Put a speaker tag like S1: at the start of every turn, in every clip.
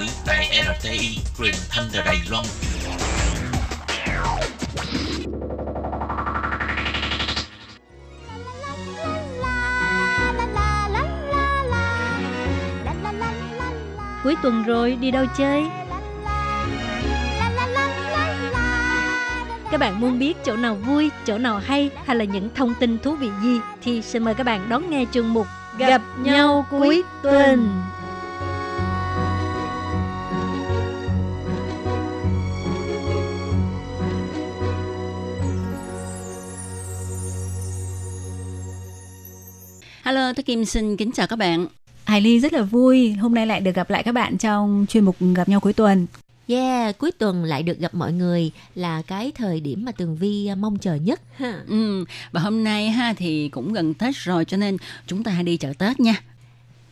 S1: ngữ tại RTI truyền thanh từ Đài Loan.
S2: Cuối tuần rồi đi đâu chơi? Các bạn muốn biết chỗ nào vui, chỗ nào hay hay là những thông tin thú vị gì thì xin mời các bạn đón nghe chương mục Gặp nhau cuối tuần.
S3: Hello, tôi Kim xin kính chào các bạn.
S4: Hải Ly rất là vui hôm nay lại được gặp lại các bạn trong chuyên mục gặp nhau cuối tuần.
S5: Yeah, cuối tuần lại được gặp mọi người là cái thời điểm mà Tường Vi à, mong chờ nhất. Ha.
S3: Ừ, và hôm nay ha thì cũng gần Tết rồi cho nên chúng ta đi chợ Tết nha.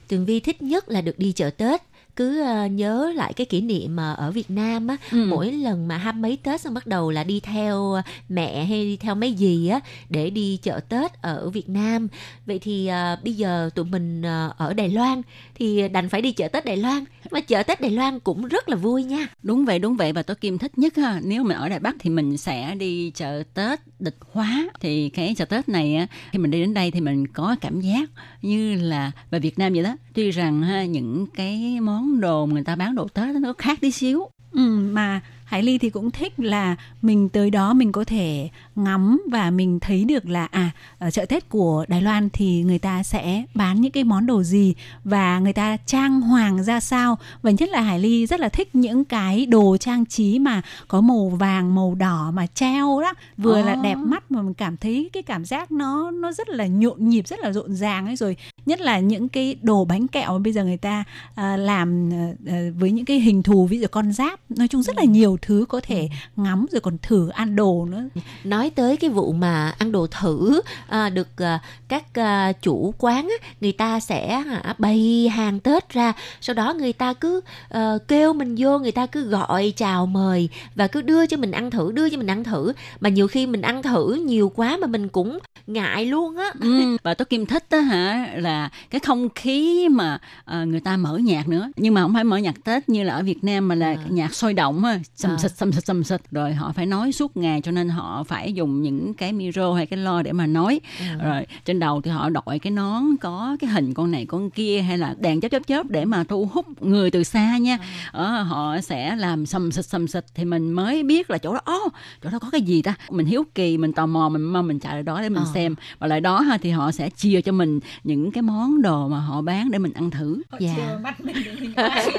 S5: Tường Vi thích nhất là được đi chợ Tết cứ uh, nhớ lại cái kỷ niệm mà ở Việt Nam á ừ. mỗi lần mà hăm mấy Tết xong bắt đầu là đi theo mẹ hay đi theo mấy gì á để đi chợ Tết ở Việt Nam vậy thì uh, bây giờ tụi mình uh, ở Đài Loan thì đành phải đi chợ Tết Đài Loan. Mà chợ Tết Đài Loan cũng rất là vui nha.
S3: Đúng vậy đúng vậy. Và tôi Kim thích nhất ha nếu mình ở Đài Bắc thì mình sẽ đi chợ Tết địch hóa. Thì cái chợ Tết này á khi mình đi đến đây thì mình có cảm giác như là về Việt Nam vậy đó tuy rằng ha những cái món món đồ người ta bán đồ Tết nó khác tí xíu.
S4: Ừ, mà Hải Ly thì cũng thích là mình tới đó mình có thể ngắm và mình thấy được là à ở chợ Tết của Đài Loan thì người ta sẽ bán những cái món đồ gì và người ta trang hoàng ra sao. Và nhất là Hải Ly rất là thích những cái đồ trang trí mà có màu vàng màu đỏ mà treo đó. Vừa oh. là đẹp mắt mà mình cảm thấy cái cảm giác nó nó rất là nhộn nhịp rất là rộn ràng ấy. Rồi nhất là những cái đồ bánh kẹo mà bây giờ người ta uh, làm uh, với những cái hình thù ví dụ con giáp nói chung rất là nhiều thứ có thể ngắm rồi còn thử ăn đồ nữa.
S5: Nói tới cái vụ mà ăn đồ thử à, được à, các à, chủ quán á, người ta sẽ à, bày hàng tết ra. Sau đó người ta cứ à, kêu mình vô người ta cứ gọi chào mời và cứ đưa cho mình ăn thử đưa cho mình ăn thử. Mà nhiều khi mình ăn thử nhiều quá mà mình cũng ngại luôn á.
S3: Ừ. và tôi kim thích đó hả? Là cái không khí mà uh, người ta mở nhạc nữa. Nhưng mà không phải mở nhạc tết như là ở việt nam mà là à. nhạc sôi động á à. xịt sầm xịt sầm xịt rồi họ phải nói suốt ngày cho nên họ phải dùng những cái micro hay cái lo để mà nói à. rồi trên đầu thì họ đội cái nón có cái hình con này con kia hay là đèn chớp chớp chớp để mà thu hút người từ xa nha à. ờ, họ sẽ làm sầm xịt sầm xịt thì mình mới biết là chỗ đó ô oh, chỗ đó có cái gì ta mình hiếu kỳ mình tò mò mình mà mình chạy lại đó để mình à. xem và lại đó ha thì họ sẽ chia cho mình những cái món đồ mà họ bán để mình ăn thử
S4: dạ yeah. mắt mình mình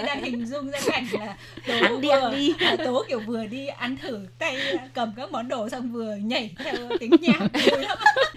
S4: đang hình dung ra cảnh là tố
S5: ăn đi ăn đi
S4: tố kiểu vừa đi ăn thử tay cầm các món đồ xong vừa nhảy theo tiếng nhạc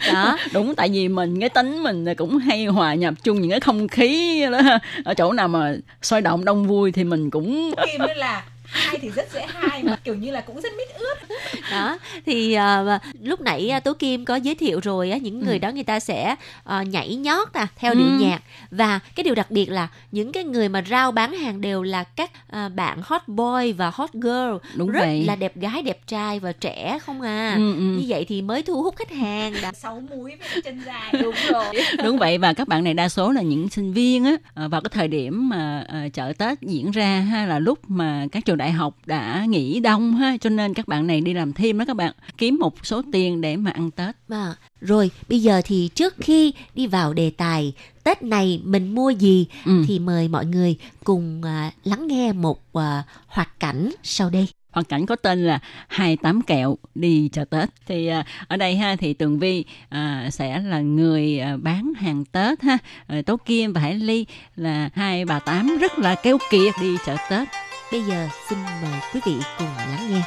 S3: đó đúng tại vì mình cái tính mình cũng hay hòa nhập chung những cái không khí đó. Ở chỗ nào mà sôi động đông vui thì mình cũng
S4: khi mới là hai thì rất dễ hai mà kiểu như là cũng rất mít ướt
S5: đó thì uh, lúc nãy uh, tố kim có giới thiệu rồi á uh, những người ừ. đó người ta sẽ uh, nhảy nhót à theo ừ. điệu nhạc và cái điều đặc biệt là những cái người mà rao bán hàng đều là các uh, bạn hot boy và hot girl
S3: đúng
S5: rất
S3: vậy.
S5: là đẹp gái đẹp trai và trẻ không à
S3: ừ, ừ.
S5: như vậy thì mới thu hút khách hàng
S4: đã sáu múi với chân dài
S5: đúng rồi
S3: đúng vậy và các bạn này đa số là những sinh viên á vào cái thời điểm mà uh, chợ tết diễn ra ha là lúc mà các trường đại học đã nghỉ đông ha cho nên các bạn này đi làm thêm đó các bạn. Kiếm một số tiền để mà ăn tết.
S5: À, rồi bây giờ thì trước khi đi vào đề tài tết này mình mua gì ừ. thì mời mọi người cùng uh, lắng nghe một uh, hoạt cảnh sau đây.
S3: Hoàn cảnh có tên là hai tám kẹo đi chợ tết. Thì à, ở đây ha thì tường vi à, sẽ là người à, bán hàng tết ha. À, tố kim và hải ly là hai bà tám rất là keo kiệt đi chợ tết.
S5: Bây giờ xin mời quý vị cùng lắng nghe.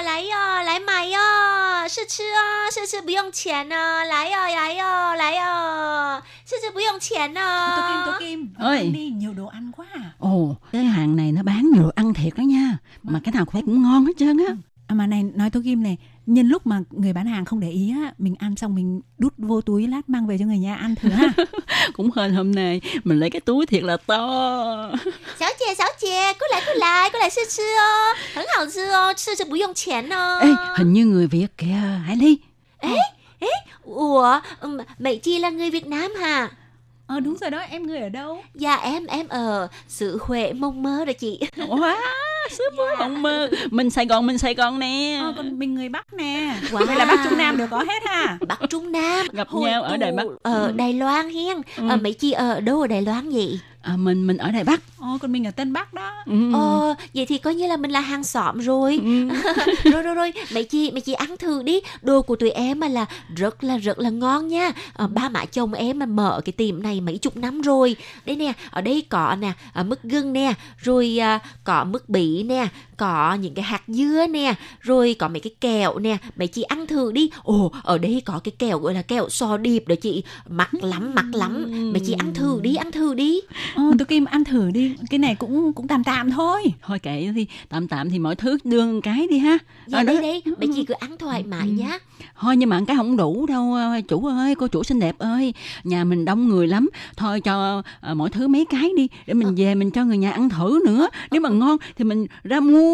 S5: Lấy ơi, lấy ơi, lấy mày ơi, 试吃啊，试吃不用钱呢，来哦，来哦，来哦。Chứ chứ 不用钱呢.
S4: Tô Kim, Tô Kim, ơi đi nhiều đồ ăn quá à.
S3: Ồ, cái hàng này nó bán nhiều đồ ăn thiệt đó nha. Mà cái nào cũng cũng ngon hết trơn á.
S4: À, mà này nói tôi kim này nhân lúc mà người bán hàng không để ý á mình ăn xong mình đút vô túi lát mang về cho người nhà ăn thử ha.
S3: Cũng hên hôm nay mình lấy cái túi thiệt là to.
S5: Sáu chè sáu chè cứ lại cứ lại cứ lại sư sư ô hẳn hào sư ô. Bụi
S3: ê hình như người việt kìa hãy đi.
S5: ê ê ủa mẹ chi là người việt nam hả?
S4: Ờ đúng rồi đó em người ở đâu?
S5: Dạ em em ở sự huệ mông mơ rồi chị.
S3: Wow sướng quá mộng mơ Mình Sài Gòn, mình Sài Gòn nè
S4: ờ, còn mình người bắc nè
S5: Wow.
S4: vậy là bắc trung nam đều có hết ha
S5: Bắc Trung Nam
S3: Gặp
S5: hội
S3: nhau ở Đài Bắc.
S5: ở Đài Loan hen.
S3: Ừ.
S5: Ờ, Mỹ Chi ở đâu ở Đài Loan vậy?
S3: À, mình mình ở Đài Bắc
S4: ờ còn mình ở tân bắc đó
S3: ừ.
S5: Ờ, vậy thì coi như là mình là hàng xóm rồi.
S3: Ừ.
S5: rồi rồi rồi, Mỹ Chi, Mỹ Chi ăn thử đi. Đồ của tụi em mà là rất là rất là ngon nha. Ờ, ba mẹ chồng em mà mở cái tiệm này mấy chục năm rồi. Đây nè, ở đây có nè, à, mứt gừng nè, rồi à, có mứt bỉ nè, có những cái hạt dưa nè, rồi có mấy cái kẹo nè. Mỹ Chi ăn thử đi. Ồ, ở đây có cái kẹo gọi là kẹo sò điệp đó chị. Mắc lắm, mắc lắm. Mỹ Chi ăn thử đi, ăn thử đi.
S4: ờ tôi kim ăn thử đi cái này cũng cũng tạm tạm thôi
S3: thôi kệ đi tạm tạm thì mọi thứ một cái đi ha
S5: Dạ
S3: đó.
S5: đây đây, Mỹ Chi cứ ăn thoải mái nhá.
S3: thôi nhưng mà cái không đủ đâu ờ, chủ ơi cô chủ xinh đẹp ơi nhà mình đông người lắm thôi cho ờ, mỗi thứ mấy cái đi để mình về mình cho người nhà ăn thử nữa nếu mà ngon thì mình ra mua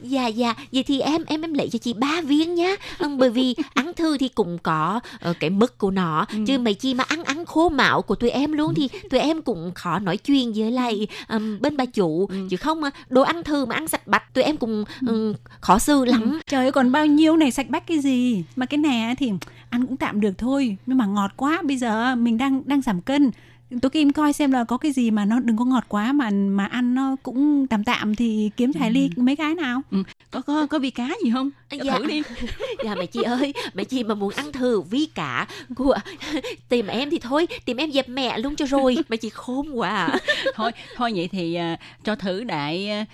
S5: Dạ dạ, vậy thì em em em lấy cho chị ba viên nhá. Ừ, bởi vì ăn thư thì cũng có ờ, cái mức của nó, chứ mấy chị mà ăn ăn khô mạo của tụi em luôn thì tụi em cũng khó nói chuyện với lại ừm, bên bà chủ, chứ không mà đồ ăn thư mà ăn sạch bạch tụi em cũng ừm, khó xử lắm.
S4: trời ơi còn bao nhiêu này sạch bách cái gì? Mà cái này thì ăn cũng tạm được thôi. Nhưng mà ngọt quá. Bây giờ mình đang đang giảm cân tôi kim coi xem là có cái gì mà nó đừng có ngọt quá mà mà ăn nó cũng tạm tạm thì kiếm cho Hải ly mấy cái nào
S3: có có có vi cá gì không cho
S5: Dạ.
S3: thử đi
S5: Dạ mẹ chị ơi, mẹ chị mà muốn ăn thử vi cả của tìm em thì thôi, tìm em dẹp mẹ luôn cho rồi. Mẹ chị khôn quá à.
S3: thôi thôi vậy thì à, cho thử đại à,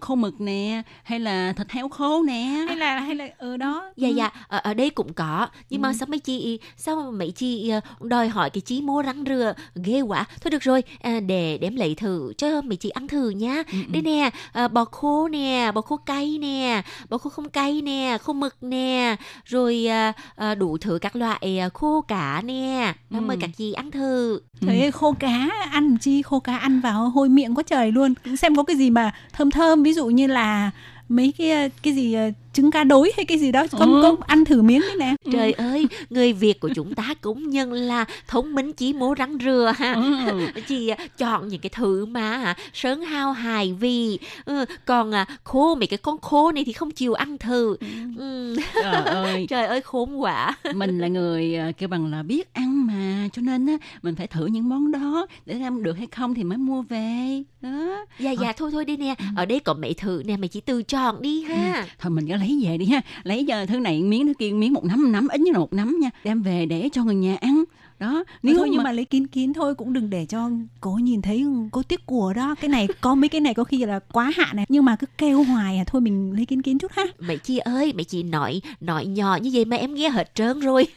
S3: khô mực nè hay là thịt heo khô nè.
S4: Hay là hay là ở đó.
S5: Dạ
S4: ừ.
S5: dạ, ở, ở đây cũng có. Nhưng mà sao mấy chị Sao mà mấy chị ờ, đòi hỏi cái chí mô răng rửa Ghê quá. Thôi được rồi, à, để để em lấy thử Cho mấy chị ăn thử nhá Đây nè, à, bò khô nè Bò khô cay nè Bò khô không cay nè Khô mực nè Rồi à, à, đủ thứ các loại khô cá nè. Đó, Mời
S3: Ừ.
S5: các chị ăn thử.
S4: Trời ơi, khô cá ăn chi khô cá ăn vào hôi miệng quá trời luôn. Xem có cái gì mà thơm thơm ví dụ như là mấy cái cái gì ờ, trứng cá đối hay cái gì đó con
S3: Ừ.
S4: con ăn thử miếng đi nè
S5: Trời ơi, người Việt của chúng ta cũng nhân là thống minh chí mô răng rửa ha
S3: Ừ.
S5: chị à, chọn những cái thứ mà hả sớn hao hài vì ừ, còn à, khô mấy cái con khô này thì không chịu ăn thử ừ.
S3: trời ơi
S5: trời ơi khốn quả
S3: mình là người à, kêu bằng là biết ăn mà cho nên á mình phải thử những món đó để xem được hay không thì mới mua về. Đó.
S5: Dạ dạ thôi thôi đi nè. Ở đây có mấy thứ nè mày chỉ từ chọn đi ha.
S3: Thôi mình cứ lấy về đi ha. Lấy giờ thứ này miếng thứ kia miếng một nắm một nắm ít nhất là một nắm nha. Đem về để cho người nhà ăn đó
S4: nếu thôi nhưng mà lấy kín kín thôi cũng đừng để cho cố nhìn thấy cô tiếc của đó. Cái này có mấy cái này có khi là quá hạn này. Nhưng mà cứ kêu hoài à thôi mình lấy kín kín chút ha.
S5: Mày chị ơi mày chị nói nói nhỏ như vậy mà em nghe hết trơn rồi.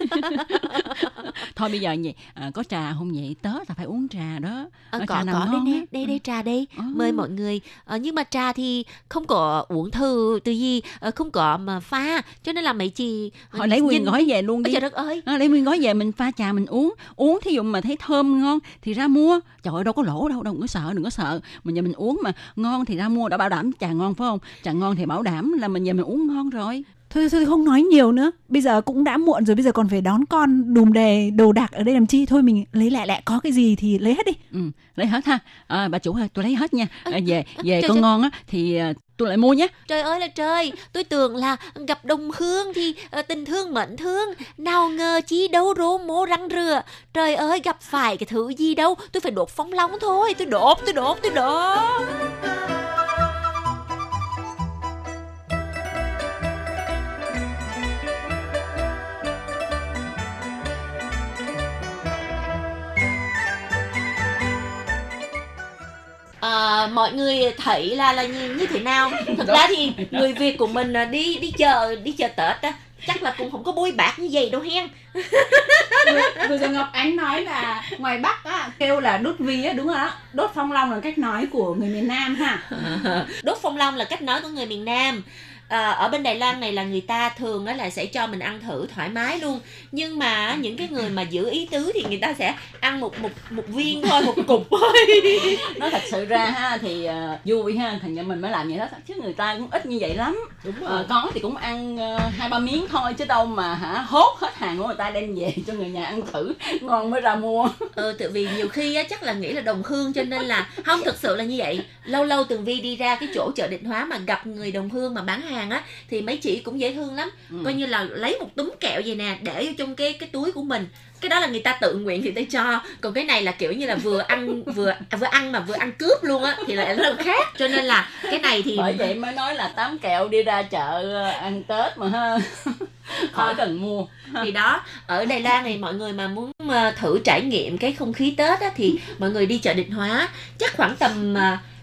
S3: Thôi bây giờ vậy à, có trà không vậy tớ ta phải uống trà đó.
S5: Ờ,
S3: Trà
S5: có
S3: nào
S5: có. Đây nè đây đây trà đây.
S3: Ờ.
S5: mời mọi người. Ờ, nhưng mà trà thì không có uống thử từ gì ờ, không có mà pha. Cho nên là mấy chị
S3: họ lấy nguyên
S5: nhìn-
S3: gói về luôn đi.
S5: trời đất ơi.
S3: À, lấy nguyên gói về mình pha trà mình uống uống. Thí dụ mà thấy thơm ngon thì ra mua. Trời ơi đâu có lỗ đâu đừng có sợ đừng có sợ. Mình giờ mình uống mà ngon thì ra mua đã bảo đảm trà ngon phải không? Trà ngon thì bảo đảm là mình về mình uống ngon rồi.
S4: Thôi thôi không nói nhiều nữa. Bây giờ cũng đã muộn rồi bây giờ còn phải đón con đùm đề đồ đạc ở đây làm chi. Thôi mình lấy lại lại có cái gì thì lấy hết đi.
S3: Ừ, lấy hết ha. À, bà chủ ơi tôi lấy hết nha. À, về về
S5: Trời,
S3: con
S5: trời.
S3: ngon á thì à, tôi lại mua nhé.
S5: Trời ơi là trời, tôi tưởng là gặp đồng hương thì ờ, tình thương mẫn thương, nào ngờ chí đấu rô mố răng rửa. Trời ơi, gặp phải cái thứ gì đâu, tôi phải đột phóng long thôi, tôi đột tôi đột tôi đột À, mọi người thấy là là như, như thế nào? Thật ra thì người việt của mình à, đi đi chợ đi chợ tết á chắc là cũng không có bôi bạc như vậy đâu hen.
S4: Vừa rồi ngọc ánh nói là ngoài bắc á kêu là đốt vi á đúng không ạ? Đốt phong long là cách nói của người miền nam ha.
S5: Đốt phong long là cách nói của người miền nam à, ở bên Đài Loan này là người ta thường đó là sẽ cho mình ăn thử thoải mái luôn. Nhưng mà những cái người mà giữ ý tứ thì người ta sẽ ăn một một một viên thôi một cục thôi.
S3: Nói thật sự ra ha thì uh, vui ha thành ra mình mới làm vậy đó. Chứ người ta cũng ít như vậy lắm.
S5: Đúng
S3: Ờ, có thì cũng ăn uh, hai ba miếng thôi chứ đâu mà hả hốt hết hàng của người ta đem về cho người nhà ăn thử. Ngon mới ra mua.
S5: Ừ tự vì nhiều khi á, chắc là nghĩ là đồng hương cho nên là không thực sự là như vậy. Lâu lâu tường vi đi ra cái chỗ chợ định hóa mà gặp người đồng hương mà bán hàng á thì mấy chị cũng dễ thương lắm.
S3: Ừ.
S5: coi như là lấy một túm kẹo vậy nè để vô trong cái cái túi của mình. Cái đó là người ta tự nguyện thì ta cho. Còn cái này là kiểu như là vừa ăn vừa vừa ăn mà vừa ăn cướp luôn á thì lại rất là khác. Cho nên là cái này thì
S3: bởi vậy mới nói là tám kẹo đi ra chợ ờ, ăn tết mà ha. Khỏi cần mua.
S5: Thì đó ở Đài Loan này mọi người mà muốn mà thử trải nghiệm cái không khí Tết á, thì mọi người đi chợ Định Hóa. Chắc khoảng tầm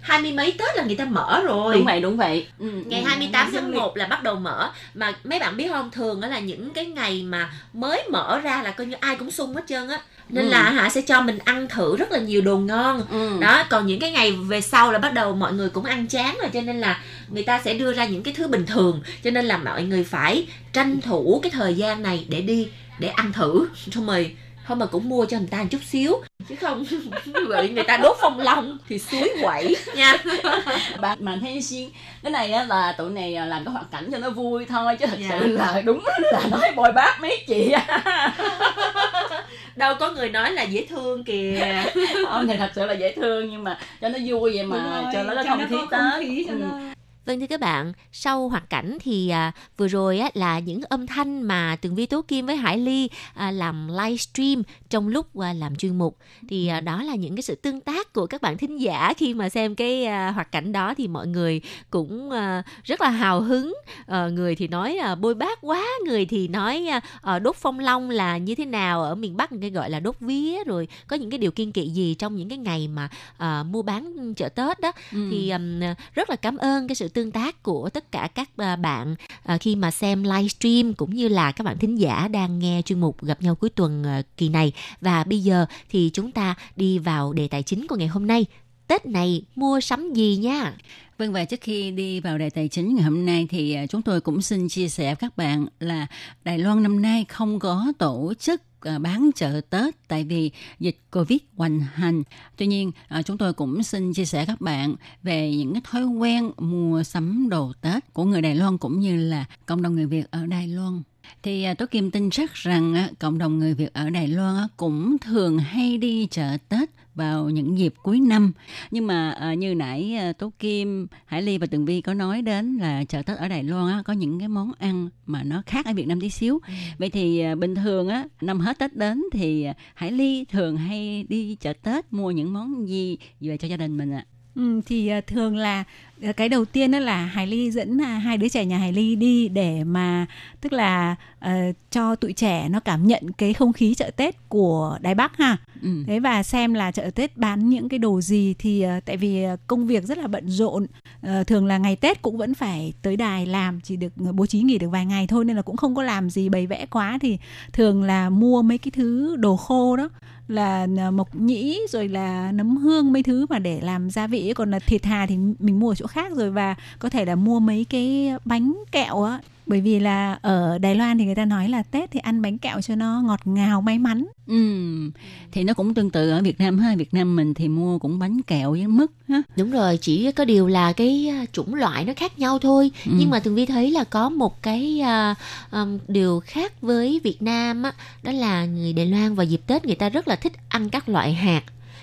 S5: hai mươi mấy Tết là người ta mở rồi.
S3: Đúng vậy đúng vậy. Ừ,
S5: ngày
S3: ừ.
S5: 28 tháng 1 là bắt đầu mở. Mà mấy bạn biết không thường đó là những cái ngày mà mới mở ra là coi như ai cũng sung hết trơn á. Nên
S3: Ừ.
S5: là hả sẽ cho mình ăn thử rất là nhiều đồ ngon.
S3: Ừ.
S5: đó còn những cái ngày về sau là bắt đầu mọi người cũng ăn chán rồi cho nên là người ta sẽ đưa ra những cái thứ bình thường. Cho nên là mọi người phải tranh thủ cái thời gian này để đi để ăn thử. Xong rồi không mà cũng mua cho người ta một chút xíu. Chứ không. Vậy người ta đốt phong long thì suối quẩy nha.
S3: Bạn mà thấy xin cái này á là tụi này làm cái hoạt cảnh cho nó vui thôi chứ thật
S5: Dạ.
S3: sự là đúng là nói bồi bác mấy chị
S5: đâu có người nói là dễ thương kìa.
S3: Không thì thật sự là dễ thương nhưng mà cho nó vui vậy mà cho nó có không khí tết. Ừ.
S5: Vâng thưa các bạn, sau hoạt cảnh thì à, vừa rồi á, là những âm thanh mà Tường Vi Tố Kim với Hải Ly à, làm livestream trong lúc à, làm chuyên mục. Thì à, đó là những cái sự tương tác của các bạn thính giả khi mà xem cái à, hoạt cảnh đó thì mọi người cũng à, rất là hào hứng. Ờ, người thì nói à, bôi bát quá, người thì nói à, ờ, đốt phong long là như thế nào ở miền Bắc cái gọi là đốt vía rồi có những cái điều kiên kỵ gì trong những cái ngày mà à, mua bán chợ Tết đó
S3: Ừ.
S5: thì um, rất là cảm ơn cái sự tương tác của tất cả các ờ, bạn ờ, khi mà xem livestream cũng như là các bạn thính giả đang nghe chuyên mục gặp nhau cuối tuần ờ, kỳ này. Và bây giờ thì chúng ta đi vào đề tài chính của ngày hôm nay. Tết này mua sắm gì nha?
S3: Vâng và trước khi đi vào đề tài chính ngày hôm nay thì chúng tôi cũng xin chia sẻ với các bạn là Đài Loan năm nay không có tổ chức À, bán chợ Tết tại vì dịch Covid hoành hành. Tuy nhiên à, chúng tôi cũng xin chia sẻ các bạn về những cái thói quen mua sắm đồ Tết của người Đài Loan cũng như là cộng đồng người Việt ở Đài Loan. Thì à, Tố Kim tin chắc rằng cộng đồng người Việt ở Đài Loan cũng thường hay đi chợ Tết vào những dịp cuối năm nhưng mà à, như nãy à, Tố Kim, Hải Ly và Tường Vi có nói đến là chợ Tết ở Đài Loan á, có những cái món ăn mà nó khác ở Việt Nam tí xíu. Vậy thì à, bình thường á năm hết Tết đến thì à, Hải Ly thường hay đi chợ Tết mua những món gì về cho gia đình mình ạ?
S4: Ừ, thì à, thường là à, cái đầu tiên đó là Hải Ly dẫn à, hai đứa trẻ nhà Hải Ly đi để mà tức là ờ, cho tụi trẻ nó cảm nhận cái không khí chợ Tết của Đài Bắc ha.
S3: Ừ.
S4: Thế và xem là chợ Tết bán những cái đồ gì thì ờ, tại vì công việc rất là bận rộn, Ờ, thường là ngày Tết cũng vẫn phải tới đài làm chỉ được bố trí nghỉ được vài ngày thôi nên là cũng không có làm gì bày vẽ quá thì thường là mua mấy cái thứ đồ khô đó là mộc nhĩ, rồi là nấm hương mấy thứ mà để làm gia vị còn là thịt hà thì mình mua ở chỗ khác rồi. Và có thể là mua mấy cái bánh kẹo á bởi vì là ở Đài Loan thì người ta nói là Tết thì ăn bánh kẹo cho nó ngọt ngào may mắn
S3: Ừ. Thì nó cũng tương tự ở Việt Nam ha. Việt Nam mình thì mua cũng bánh kẹo với mứt ha.
S5: Đúng rồi, chỉ có điều là cái à, chủng loại nó khác nhau thôi.
S3: Ừ.
S5: Nhưng mà Tường Vi thấy là có một cái à, ừm, điều khác với Việt Nam á, đó là người Đài Loan vào dịp Tết người ta rất là thích ăn các loại hạt.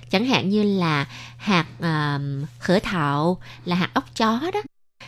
S5: Chẳng hạn như là hạt à, khở thảo, là hạt ốc chó đó.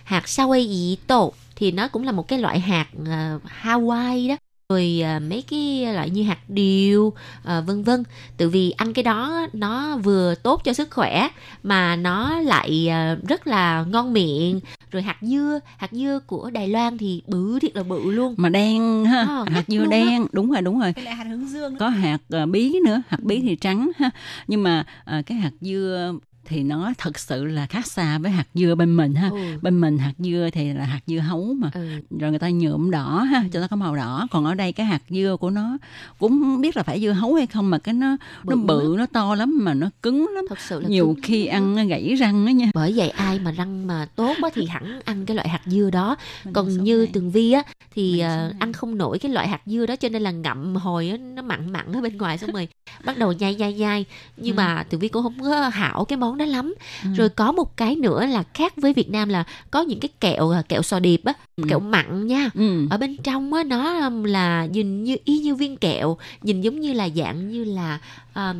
S5: Hạt sao ý tổ thì nó cũng là một cái loại hạt à, Hawaii đó. Rồi à, mấy cái loại như hạt điều à, vân vân tự vì ăn cái đó nó vừa tốt cho sức khỏe mà nó lại à, rất là ngon miệng rồi hạt dưa hạt dưa của Đài Loan thì bự thiệt là bự luôn
S3: Mà đen ha.
S5: Ờ,
S3: hạt dưa đen. Đúng rồi, đúng rồi.
S4: với lại hạt hướng dương nữa.
S3: có hạt ờ, bí nữa hạt bí thì trắng ha nhưng mà ờ, cái hạt dưa thì nó thật sự là khác xa với hạt dưa bên mình ha
S5: Ừ.
S3: bên mình hạt dưa thì là hạt dưa hấu mà
S5: Ừ.
S3: rồi người ta nhuộm đỏ ha cho nó có màu đỏ còn ở đây cái hạt dưa của nó cũng không biết là phải dưa hấu hay không mà cái nó nó
S5: Bự
S3: bự nó to lắm mà nó cứng lắm
S5: thật sự là
S3: nhiều
S5: cứng.
S3: khi ăn nó gãy răng đó nha
S5: bởi vậy ai mà răng mà tốt á thì hẳn ăn cái loại hạt dưa đó
S3: Mình
S5: còn như
S3: này.
S5: tường vi á thì
S3: này.
S5: ăn không nổi cái loại hạt dưa đó cho nên là ngậm hồi á, nó mặn mặn ở bên ngoài xong rồi bắt đầu nhai nhai nhai nhưng
S3: Ừ.
S5: mà tường vi cũng không có hảo cái món đó lắm
S3: Ừ.
S5: rồi có một cái nữa là khác với việt nam là có những cái kẹo à, kẹo sò điệp á
S3: Ừ.
S5: kẹo mặn nha
S3: ừ.
S5: ở bên trong á nó um, là nhìn như y như viên kẹo nhìn giống như là dạng như là um,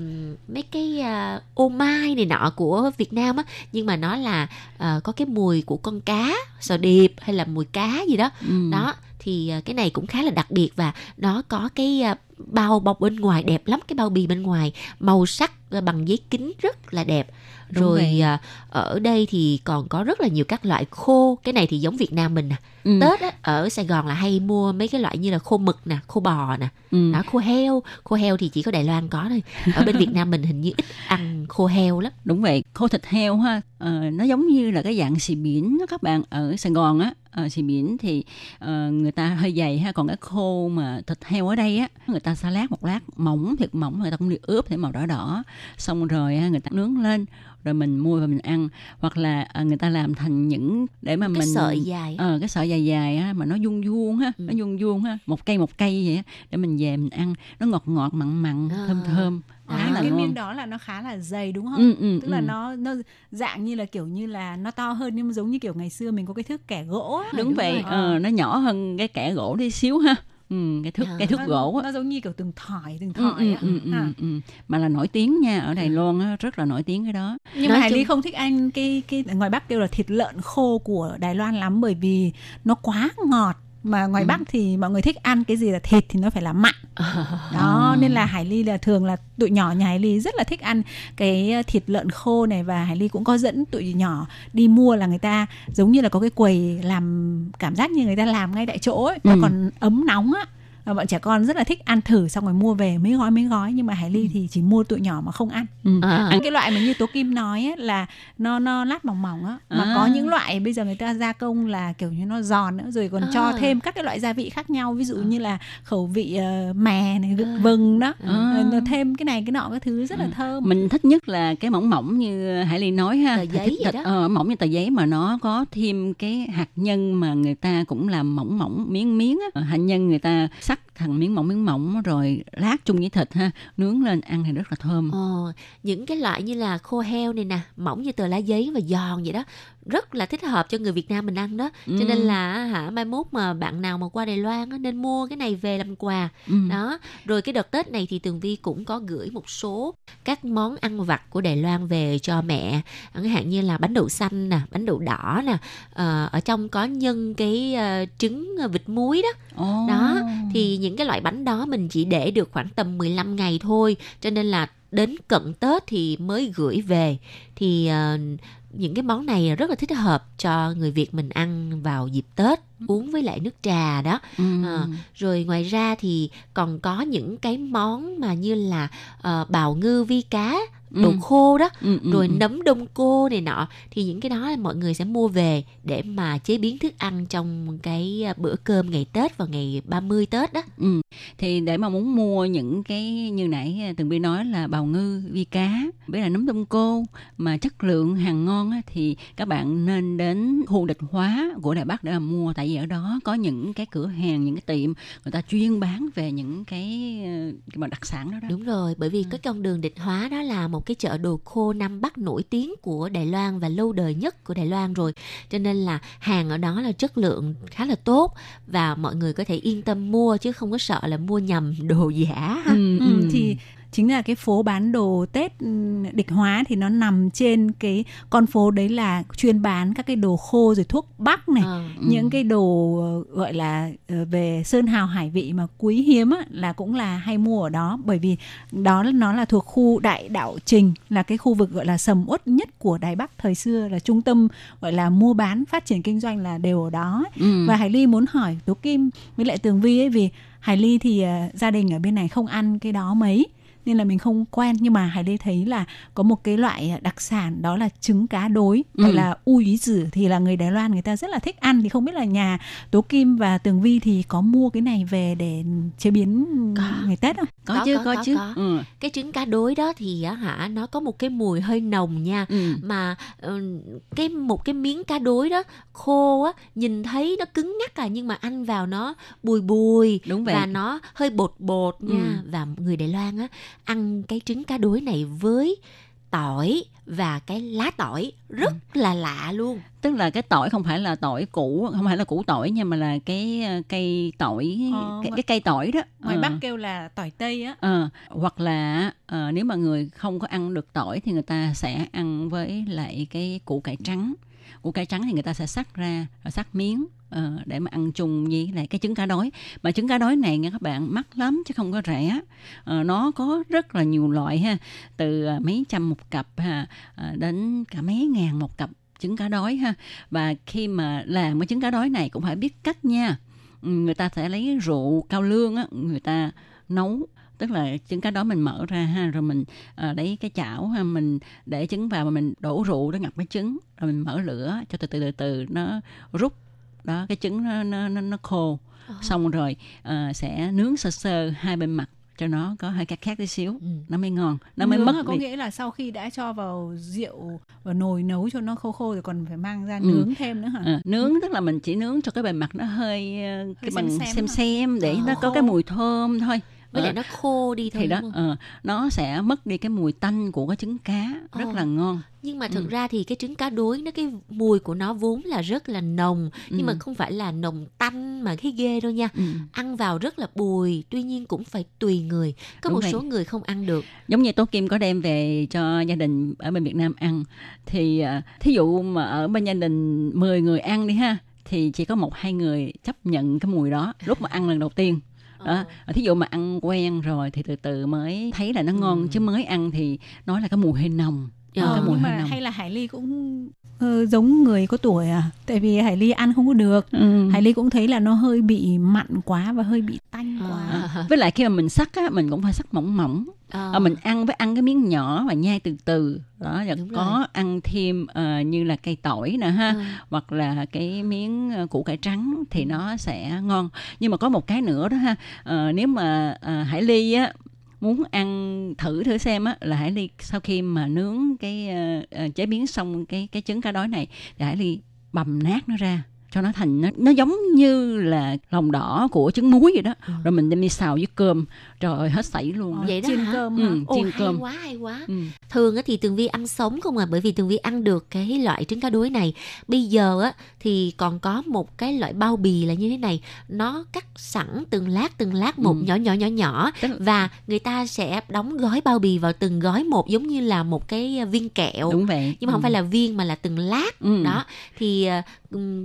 S5: mấy cái uh, ô mai này nọ của Việt Nam á nhưng mà nó là uh, có cái mùi của con cá sò điệp hay là mùi cá gì đó
S3: Ừ.
S5: đó thì uh, cái này cũng khá là đặc biệt và nó có cái uh, bao bọc bên ngoài đẹp lắm cái bao bì bên ngoài màu sắc uh, bằng giấy kính rất là đẹp
S3: Đúng
S5: rồi
S3: vậy.
S5: uh, ở đây thì còn có rất là nhiều các loại khô cái này thì giống Việt Nam mình nè
S3: ừ.
S5: Tết á, ở Sài Gòn là hay mua mấy cái loại như là khô mực nè, khô bò nè,
S3: ừ.
S5: đó khô heo, khô heo thì chỉ có Đài Loan có thôi. Ở bên Việt Nam mình hình như ít ăn khô heo lắm.
S3: đúng vậy khô thịt heo ha ờ, nó giống như là cái dạng xì biển đó các bạn ở Sài Gòn á ờ, xì biển thì ờ, người ta hơi dày ha còn cái khô mà thịt heo ở đây á người ta sa lát một lát mỏng thiệt mỏng người ta cũng đi ướp để màu đỏ đỏ xong rồi á, người ta nướng lên rồi mình mua và mình ăn hoặc là ờ, người ta làm thành những để mà
S5: Cái
S3: mình
S5: sợi dài.
S3: ờ cái sợi dài dài á mà nó vuông vuông ha
S5: Ừ.
S3: nó vuông vuông ha một cây một cây vậy á để mình về mình ăn nó ngọt ngọt mặn mặn
S5: À.
S3: thơm thơm
S5: À,
S3: khá là
S4: cái
S3: ngon
S4: miếng đó là nó khá là dày đúng không?
S3: ừ, ừ,
S4: tức là
S3: ừ.
S4: nó nó dạng như là kiểu như là nó to hơn nhưng mà giống như kiểu ngày xưa mình có cái thước kẻ gỗ á.
S3: đúng,
S5: đúng
S3: vậy ờ, nó nhỏ hơn cái kẻ gỗ tí xíu ha ừ, cái thước
S5: À.
S3: cái thước
S4: nó,
S3: gỗ á
S4: nó giống như kiểu từng thỏi từng
S3: ừ,
S4: thỏi
S3: ừ,
S4: á.
S3: ừ, ừ,
S4: Ha.
S3: ừ. mà là nổi tiếng nha ở Đài Loan á, rất là nổi tiếng cái đó
S4: nhưng
S5: Nói
S4: mà Hải
S5: chung-
S4: không thích ăn cái cái ngoài Bắc kêu là thịt lợn khô của Đài Loan lắm bởi vì nó quá ngọt mà ngoài
S3: Ừ.
S4: Bắc thì mọi người thích ăn cái gì là thịt thì nó phải là mặn đó nên là Hải Ly là thường là tụi nhỏ nhà Hải Ly rất là thích ăn cái thịt lợn khô này và Hải Ly cũng có dẫn tụi nhỏ đi mua là người ta giống như là có cái quầy làm cảm giác như người ta làm ngay tại chỗ ấy, nó
S3: Ừ.
S4: còn ấm nóng á bọn trẻ con rất là thích ăn thử xong rồi mua về mấy gói mấy gói nhưng mà Hải Ly thì chỉ mua tụi nhỏ mà không ăn
S3: ừ.
S5: À.
S4: ăn cái loại mà như tố kim nói ấy, là nó nó lát mỏng mỏng á mà
S3: À.
S4: có những loại bây giờ người ta gia công là kiểu như nó giòn nữa rồi còn cho
S5: À.
S4: thêm các cái loại gia vị khác nhau ví dụ như là khẩu vị ờ, mè này
S5: À.
S4: vừng đó
S3: À.
S4: Rồi nó thêm cái này cái nọ cái thứ rất là thơm
S3: mình thích nhất là cái mỏng mỏng như Hải Ly nói ha
S5: Tờ giấy vậy đó.
S3: ờ, mỏng như tờ giấy mà nó có thêm cái hạt nhân mà người ta cũng làm mỏng mỏng miếng miếng á Ờ, hạt nhân người ta sắc thành miếng mỏng miếng mỏng rồi lát chung với thịt ha nướng lên ăn thì rất là thơm.
S5: Ờ, những cái loại như là khô heo này nè, mỏng như tờ lá giấy và giòn vậy đó, rất là thích hợp cho người Việt Nam mình ăn đó. Cho
S3: Ừ.
S5: nên là hả mai mốt mà bạn nào mà qua Đài Loan á, nên mua cái này về làm quà.
S3: ừ.
S5: Đó, rồi cái đợt Tết này thì Tường Vi cũng có gửi một số các món ăn vặt của Đài Loan về cho mẹ, chẳng hạn như là bánh đậu xanh nè, bánh đậu đỏ nè, ờ, ở trong có nhân cái ờ, trứng ờ, vịt muối đó.
S3: Ồ.
S5: Đó, thì những cái loại bánh đó mình chỉ để được khoảng tầm 15 ngày thôi cho nên là đến cận Tết thì mới gửi về thì ờ, những cái món này rất là thích hợp cho người Việt mình ăn vào dịp Tết uống với lại nước trà đó
S3: Ừ.
S5: Ờ, rồi ngoài ra thì còn có những cái món mà như là ờ, bào ngư vi cá đồ
S3: Ừ.
S5: khô đó
S3: Ừ, ừ,
S5: rồi
S3: ừ.
S5: nấm đông cô này nọ thì những cái đó là mọi người sẽ mua về để mà chế biến thức ăn trong cái à, bữa cơm ngày Tết vào ngày 30 Tết đó.
S3: Ừ. Thì để mà muốn mua những cái như nãy Tường Vi nói là bào ngư, vi cá, với là nấm đông cô mà chất lượng hàng ngon á, thì các bạn nên đến khu địch hóa của Đài Bắc để mà mua tại vì ở đó có những cái cửa hàng, những cái tiệm người ta chuyên bán về những cái, ờ, cái mà đặc sản đó đó.
S5: Đúng rồi, bởi vì cái con đường địch hóa đó là một cái chợ đồ khô Nam Bắc nổi tiếng của Đài Loan và lâu đời nhất của Đài Loan rồi. Cho nên là hàng ở đó là chất lượng khá là tốt và mọi người có thể yên tâm mua chứ không có sợ là mua nhầm đồ giả. ha.
S3: Ừ,
S4: Ừ,
S3: ừ.
S4: thì chính là cái phố bán đồ Tết ừ, địch hóa thì nó nằm trên cái con phố đấy là chuyên bán các cái đồ khô rồi thuốc bắc này
S5: Ờ.
S3: Ừ.
S4: những cái đồ ờ, gọi là ờ, về sơn hào hải vị mà quý hiếm á, là cũng là hay mua ở đó bởi vì đó nó là thuộc khu đại đạo trình là cái khu vực gọi là sầm uất nhất của Đài Bắc thời xưa là trung tâm gọi là mua bán phát triển kinh doanh là đều ở đó
S3: Ừ.
S4: và Hải Ly muốn hỏi Tố Kim với lại Tường Vi ấy vì Hải Ly thì ờ, gia đình ở bên này không ăn cái đó mấy nên là mình không quen nhưng mà Hải Lê thấy là có một cái loại đặc sản đó là trứng cá đối
S3: Ừ.
S4: gọi là u ý tử thì là người Đài Loan người ta rất là thích ăn thì không biết là nhà Tố Kim và Tường Vi thì có mua cái này về để chế biến
S5: Có.
S4: ngày Tết không?
S3: có,
S5: Có,
S3: chứ
S5: có,
S3: có,
S5: có,
S3: chứ
S5: có.
S3: Ừ.
S5: cái trứng cá đối đó thì á hả nó có một cái mùi hơi nồng nha
S3: Ừ.
S5: mà ừ, cái một cái miếng cá đối đó khô á nhìn thấy nó cứng ngắc à nhưng mà ăn vào nó bùi bùi
S3: Đúng vậy.
S5: và nó hơi bột bột nha
S3: Ừ.
S5: và người Đài Loan á ăn cái trứng cá đối này với tỏi và cái lá tỏi rất là lạ luôn
S3: tức là cái tỏi không phải là tỏi củ không phải là củ tỏi nhưng mà là cái ờ, cây tỏi
S4: Ờ,
S3: cái, cái cây tỏi đó
S4: Ngoài
S3: Ờ.
S4: Bắc kêu là tỏi tây á.
S3: Ờ, hoặc là ờ, nếu mà người không có ăn được tỏi thì người ta sẽ ăn với lại cái củ cải trắng củ cải trắng thì người ta sẽ sắc ra rồi sắc miếng uh, để mà ăn chung với lại cái trứng cá đói. Mà trứng cá đói này nha các bạn mắc lắm chứ không có rẻ. Uh, nó có rất là nhiều loại ha. Từ mấy trăm một cặp ha uh, đến cả mấy ngàn một cặp trứng cá đói ha. Và khi mà làm cái trứng cá đói này cũng phải biết cách nha. Người ta sẽ lấy rượu cao lương á người ta nấu tức là trứng cá đó mình mở ra ha rồi mình ờ, lấy cái chảo ha mình để trứng vào mà mình đổ rượu nó ngập cái trứng rồi mình mở lửa cho từ từ từ từ nó rút đó cái trứng nó nó nó, nó khô xong rồi ờ, sẽ nướng sơ sơ hai bên mặt cho nó có hơi cắt khác tí xíu
S5: Ừ.
S3: nó mới ngon nó mới
S4: Nướng
S3: mất
S4: là có nghĩa là sau khi đã cho vào rượu và nồi nấu cho nó khô khô rồi còn phải mang ra
S3: Ừ.
S4: nướng thêm nữa hả?
S3: Ờ, nướng tức là mình chỉ nướng cho cái bề mặt nó hơi ờ, cái
S4: xem
S3: bằng
S4: xem
S3: xem
S4: hả?
S3: xem để
S5: Ờ.
S3: nó có cái mùi thơm thôi
S5: với
S3: Ờ,
S5: lại nó khô đi thôi
S3: thì đó
S5: đúng không?
S3: ờ, nó sẽ mất đi cái mùi tanh của cái trứng cá rất
S5: Ờ.
S3: là ngon
S5: nhưng mà thực
S3: Ừ.
S5: ra thì cái trứng cá đối nó cái mùi của nó vốn là rất là nồng nhưng mà
S3: Ừ.
S5: không phải là nồng tanh mà thấy ghê đâu nha
S3: ừ.
S5: ăn vào rất là bùi tuy nhiên cũng phải tùy người có
S3: Đúng
S5: một
S3: vậy.
S5: số người không ăn được
S3: giống như tố kim có đem về cho gia đình ở bên việt nam ăn thì thí dụ mà ở bên gia đình 10 người ăn đi ha thì chỉ có một hai người chấp nhận cái mùi đó lúc mà ăn lần đầu tiên đó thí dụ mà ăn quen rồi thì từ từ mới thấy là nó ngon
S5: Ừ.
S3: chứ mới ăn thì nói là cái mùi hơi nồng
S5: Ờ,
S3: cái mùi
S4: nhưng
S3: hơi
S4: mà
S3: nồng
S4: hay là Hải Ly cũng ờ, giống người có tuổi à? Tại vì Hải Ly ăn không có được.
S3: ừ.
S4: Hải Ly cũng thấy là nó hơi bị mặn quá và hơi bị tanh
S5: Ờ.
S4: quá.
S3: À, với lại khi mà mình sắc á mình cũng phải sắc mỏng mỏng
S5: Ờ,
S3: mình ăn với ăn cái miếng nhỏ và nhai từ từ. Đó và
S5: Đúng rồi.
S3: có ăn thêm ờ, như là cây tỏi nè ha
S5: Ờ.
S3: hoặc là cái miếng củ cải trắng thì nó sẽ ngon. Nhưng mà có một cái nữa đó ha Ờ, nếu mà ờ, hải ly á muốn ăn thử thử xem á là hải ly sau khi mà nướng cái ờ, chế biến xong cái cái trứng cá đói này thì hải ly bầm nát nó ra cho nó thành nó, nó giống như là lòng đỏ của trứng muối vậy đó
S5: Ừ.
S3: rồi mình đem đi xào với cơm trời ơi hết sảy luôn
S4: Ờ,
S5: Vậy đó
S4: chiên
S5: hả?
S4: cơm
S3: Ừ.
S5: Ồ,
S3: chiên
S5: hay
S3: cơm.
S5: quá hay quá
S3: ừ.
S5: thường á thì tường vi ăn sống không à bởi vì tường vi ăn được cái loại trứng cá đối này bây giờ á thì còn có một cái loại bao bì là như thế này nó cắt sẵn từng lát từng lát một
S3: Ừ.
S5: nhỏ nhỏ nhỏ nhỏ
S3: là-
S5: và người ta sẽ đóng gói bao bì vào từng gói một giống như là một cái viên kẹo
S3: đúng vậy
S5: nhưng mà không
S3: Ừ.
S5: phải là viên mà là từng lát
S3: Ừ.
S5: đó thì ờ,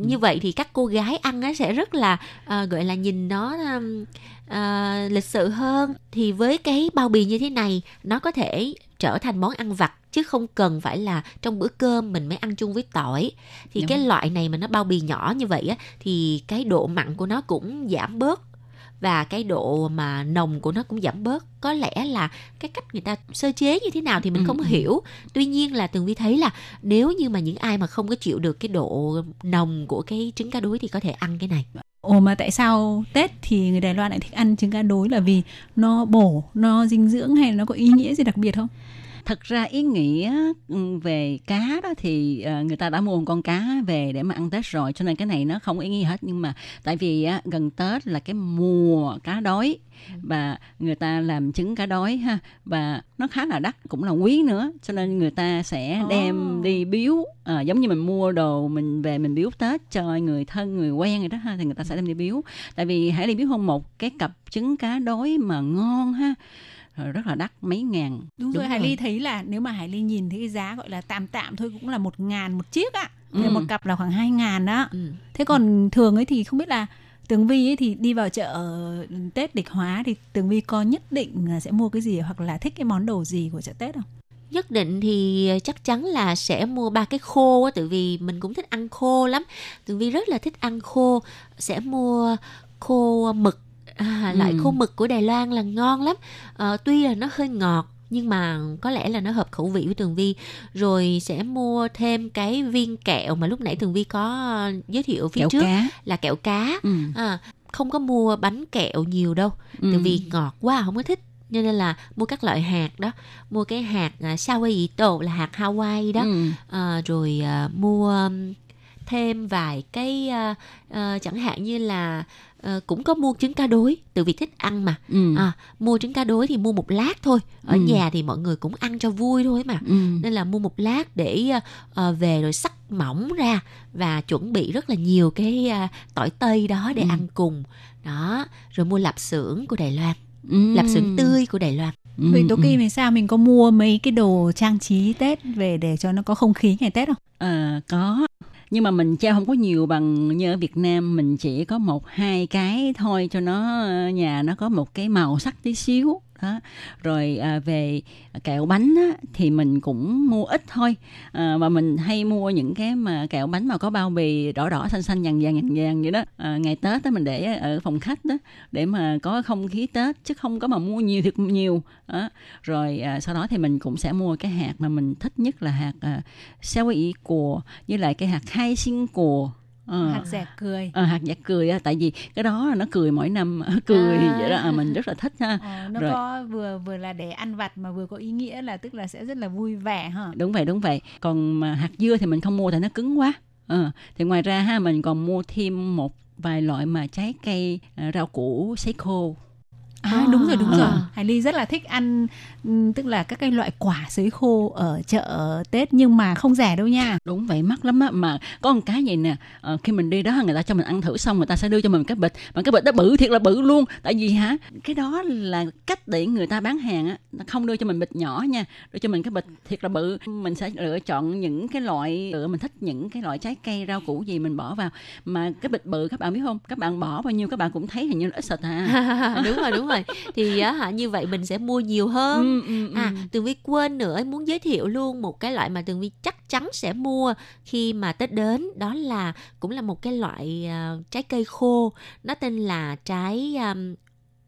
S5: như vậy thì các cô gái ăn á sẽ rất là ờ, gọi là nhìn nó ừm, ờ, lịch sự hơn. Thì với cái bao bì như thế này nó có thể trở thành món ăn vặt chứ không cần phải là trong bữa cơm mình mới ăn chung với tỏi. Thì
S3: Đúng.
S5: cái loại này mà nó bao bì nhỏ như vậy á thì cái độ mặn của nó cũng giảm bớt và cái độ mà nồng của nó cũng giảm bớt có lẽ là cái cách người ta sơ chế như thế nào thì mình
S3: Ừ,
S5: không
S3: ừ.
S5: hiểu tuy nhiên là tường vi thấy là nếu như mà những ai mà không có chịu được cái độ nồng của cái trứng cá đối thì có thể ăn cái này
S4: Ồ mà tại sao Tết thì người Đài Loan lại thích ăn trứng cá đối là vì nó bổ, nó dinh dưỡng hay nó có ý nghĩa gì đặc biệt không?
S3: Thật ra ý nghĩa ừ, về cá đó thì ờ, người ta đã mua một con cá về để mà ăn tết rồi cho nên cái này nó không ý nghĩa hết. Nhưng mà tại vì á, gần tết là cái mùa cá đói và người ta làm trứng cá đói ha và nó khá là đắt cũng là quý nữa. Cho nên người ta sẽ đem
S4: Ồ.
S3: đi biếu Ờ, giống như mình mua đồ mình về mình biếu tết cho người thân người quen rồi đó ha thì người ta sẽ đem đi biếu. Tại vì hãy đi biếu hôm một cái cặp trứng cá đói mà ngon ha rất là đắt mấy ngàn
S4: Đúng,
S5: Đúng
S4: rồi, Hải. Ly thấy là nếu mà Hải Ly nhìn thấy cái giá gọi là tạm tạm thôi cũng là một ngàn một chiếc ạ. Thì
S3: Ừ.
S4: một cặp là khoảng hai ngàn đó.
S5: ừ.
S4: Thế còn thường ấy thì không biết là Tường Vi ấy thì đi vào chợ Tết địch hóa thì Tường Vi có nhất định là sẽ mua cái gì hoặc là thích cái món đồ gì của chợ Tết không?
S5: nhất định thì chắc chắn là sẽ mua ba cái khô á tại vì mình cũng thích ăn khô lắm tường vi rất là thích ăn khô sẽ mua khô mực à, loại
S3: Ừ.
S5: khô mực của Đài Loan là ngon lắm Ờ, tuy là nó hơi ngọt nhưng mà có lẽ là nó hợp khẩu vị với Tường Vi rồi sẽ mua thêm cái viên kẹo mà lúc nãy Tường Vi có ờ, giới thiệu phía
S3: kẹo
S5: trước
S3: cá
S5: là kẹo cá
S3: ừ.
S5: à, không có mua bánh kẹo nhiều đâu
S3: Ừ.
S5: Tường Vi ngọt quá không có thích cho nên là mua các loại hạt đó mua cái hạt uh, Sawayito là hạt Hawaii đó
S3: Ừ.
S5: à, rồi à, mua thêm vài cái à, à, chẳng hạn như là à, cũng có mua trứng cá đối từ vì thích ăn mà
S3: Ừ.
S5: à, mua trứng cá đối thì mua một lát thôi ở
S3: Ừ.
S5: nhà thì mọi người cũng ăn cho vui thôi mà
S3: Ừ.
S5: nên là mua một lát để à, về rồi sắc mỏng ra và chuẩn bị rất là nhiều cái à, tỏi tây đó để
S3: Ừ.
S5: ăn cùng đó rồi mua lạp xưởng của Đài Loan
S3: Ừ.
S5: lạp xưởng tươi của Đài Loan
S3: Ừ,
S4: Vậy Tố
S3: ừ.
S4: Kim thì sao mình có mua mấy cái đồ trang trí Tết về để cho nó có không khí ngày Tết không?
S3: Ờ, có nhưng mà mình treo không có nhiều bằng như ở Việt Nam, mình chỉ có một, hai cái thôi cho nó ờ, nhà nó có một cái màu sắc tí xíu đó. Rồi à, về kẹo bánh á, thì mình cũng mua ít thôi. À, và mình hay mua những cái mà kẹo bánh mà có bao bì đỏ đỏ xanh xanh vàng vàng vàng vàng vậy đó. À, ngày Tết á mình để ở phòng khách đó để mà có không khí Tết chứ không có mà mua nhiều thiệt nhiều. Đó. rồi à, sau đó thì mình cũng sẽ mua cái hạt mà mình thích nhất là hạt à, xéo ý của với lại cái hạt khai sinh của Ờ.
S4: Hạt rẻ cười.
S3: Ờ, hạt giặc cười á tại vì cái đó nó cười mỗi năm cười
S4: À.
S3: vậy đó à, mình rất là thích ha
S4: Ờ, nó
S3: Rồi.
S4: có vừa vừa là để ăn vặt mà vừa có ý nghĩa là tức là sẽ rất là vui vẻ ha.
S3: đúng vậy đúng vậy còn mà hạt dưa thì mình không mua tại nó cứng quá ờ, thì ngoài ra ha mình còn mua thêm một vài loại mà trái cây à, rau củ sấy khô
S4: À, đúng rồi đúng
S3: À.
S4: rồi. Hải Ly rất là thích ăn ừm, tức là các cái loại quả sấy khô ở chợ Tết nhưng mà không rẻ đâu nha.
S3: đúng vậy mắc lắm á. Mà có một cái gì nè ờ, khi mình đi đó người ta cho mình ăn thử xong người ta sẽ đưa cho mình cái bịch. Mà cái bịch đó bự thiệt là bự luôn. Tại vì hả cái đó là cách để người ta bán hàng á nó không đưa cho mình bịch nhỏ nha đưa cho mình cái bịch thiệt là bự. Mình sẽ lựa chọn những cái loại lựa mình thích những cái loại trái cây rau củ gì mình bỏ vào. Mà cái bịch bự các bạn biết không? Các bạn bỏ bao nhiêu các bạn cũng thấy hình như là ít xịt à.
S5: Đúng rồi đúng rồi thì á hả như vậy mình sẽ mua nhiều hơn.
S3: Ừ, ừ, ừ.
S5: À, Tường Vi quên nữa muốn giới thiệu luôn một cái loại mà Tường Vi chắc chắn sẽ mua khi mà Tết đến. Đó là cũng là một cái loại à, trái cây khô. Nó tên là trái um,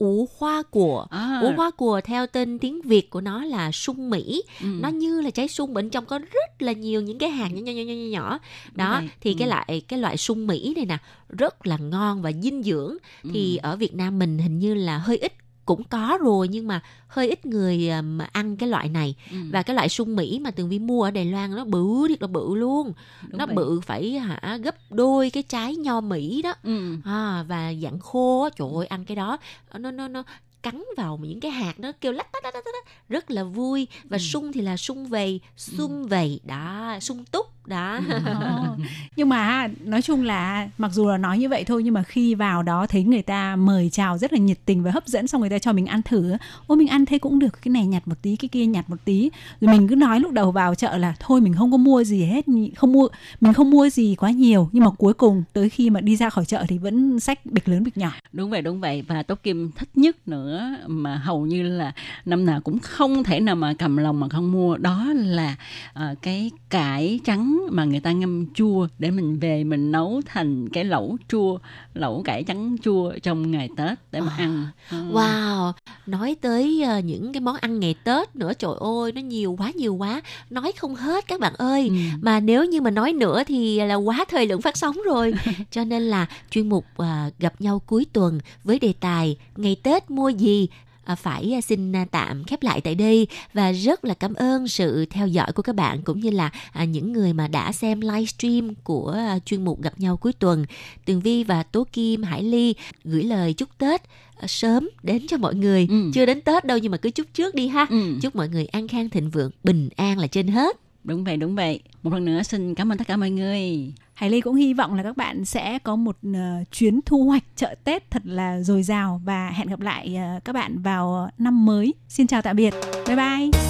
S5: ủ hoa của
S3: À,
S5: ủ hoa của theo tên tiếng Việt của nó là sung mỹ
S3: ừ.
S5: nó như là trái sung bên trong có rất là nhiều những cái hạt nhỏ nhỏ nhỏ nhỏ, nhỏ, đó thì cái
S3: Ừ.
S5: loại cái loại sung mỹ này nè rất là ngon và dinh dưỡng thì
S3: Ừ.
S5: ở Việt Nam mình hình như là hơi ít cũng có rồi nhưng mà hơi ít người à, mà ăn cái loại này
S3: Ừ.
S5: và cái loại sung mỹ mà tường vi mua ở Đài Loan nó bự thiệt là bự luôn
S3: Đúng
S5: nó
S3: vậy.
S5: bự phải hả gấp đôi cái trái nho mỹ đó
S3: ừ.
S5: à, và dạng khô á trời ơi ăn cái đó nó nó nó cắn vào những cái hạt nó kêu lách tách tách tách tách, rất là vui và
S3: Ừ.
S5: sung thì là sung vầy sum vầy đó sung túc đó.
S4: Nhưng mà nói chung là mặc dù là nói như vậy thôi nhưng mà khi vào đó thấy người ta mời chào rất là nhiệt tình và hấp dẫn xong người ta cho mình ăn thử ôi mình ăn thế cũng được cái này nhặt một tí cái kia nhặt một tí. Rồi mình cứ nói lúc đầu vào chợ là thôi mình không có mua gì hết không mua mình không mua gì quá nhiều. Nhưng mà cuối cùng tới khi mà đi ra khỏi chợ thì vẫn xách bịch lớn bịch nhỏ.
S3: Đúng vậy đúng vậy. Và tố kim thích nhất nữa mà hầu như là năm nào cũng không thể nào mà cầm lòng mà không mua. Đó là ờ, cái cải trắng mà người ta ngâm chua để mình về mình nấu thành cái lẩu chua lẩu cải trắng chua trong ngày tết để mà
S5: À,
S3: ăn Ừ.
S5: Wow, nói tới ờ, những cái món ăn ngày Tết nữa trời ơi nó nhiều quá nhiều quá, nói không hết các bạn ơi.
S3: Ừ.
S5: Mà nếu như mà nói nữa thì là quá thời lượng phát sóng rồi. Cho nên là chuyên mục à, gặp nhau cuối tuần với đề tài ngày Tết mua gì phải à, xin à, tạm khép lại tại đây và rất là cảm ơn sự theo dõi của các bạn cũng như là à, những người mà đã xem livestream của à, chuyên mục gặp nhau cuối tuần. Tường Vi và Tố Kim, Hải Ly gửi lời chúc Tết à, sớm đến cho mọi người.
S3: Ừ.
S5: Chưa đến Tết đâu nhưng mà cứ chúc trước đi ha.
S3: Ừ.
S5: Chúc mọi người an khang thịnh vượng, bình an là trên hết
S3: đúng vậy đúng vậy một lần nữa xin cảm ơn tất cả mọi người
S4: Hải Ly cũng hy vọng là các bạn sẽ có một ờ, chuyến thu hoạch chợ Tết thật là dồi dào và hẹn gặp lại ờ, các bạn vào năm mới. Xin chào tạm biệt. Bye bye.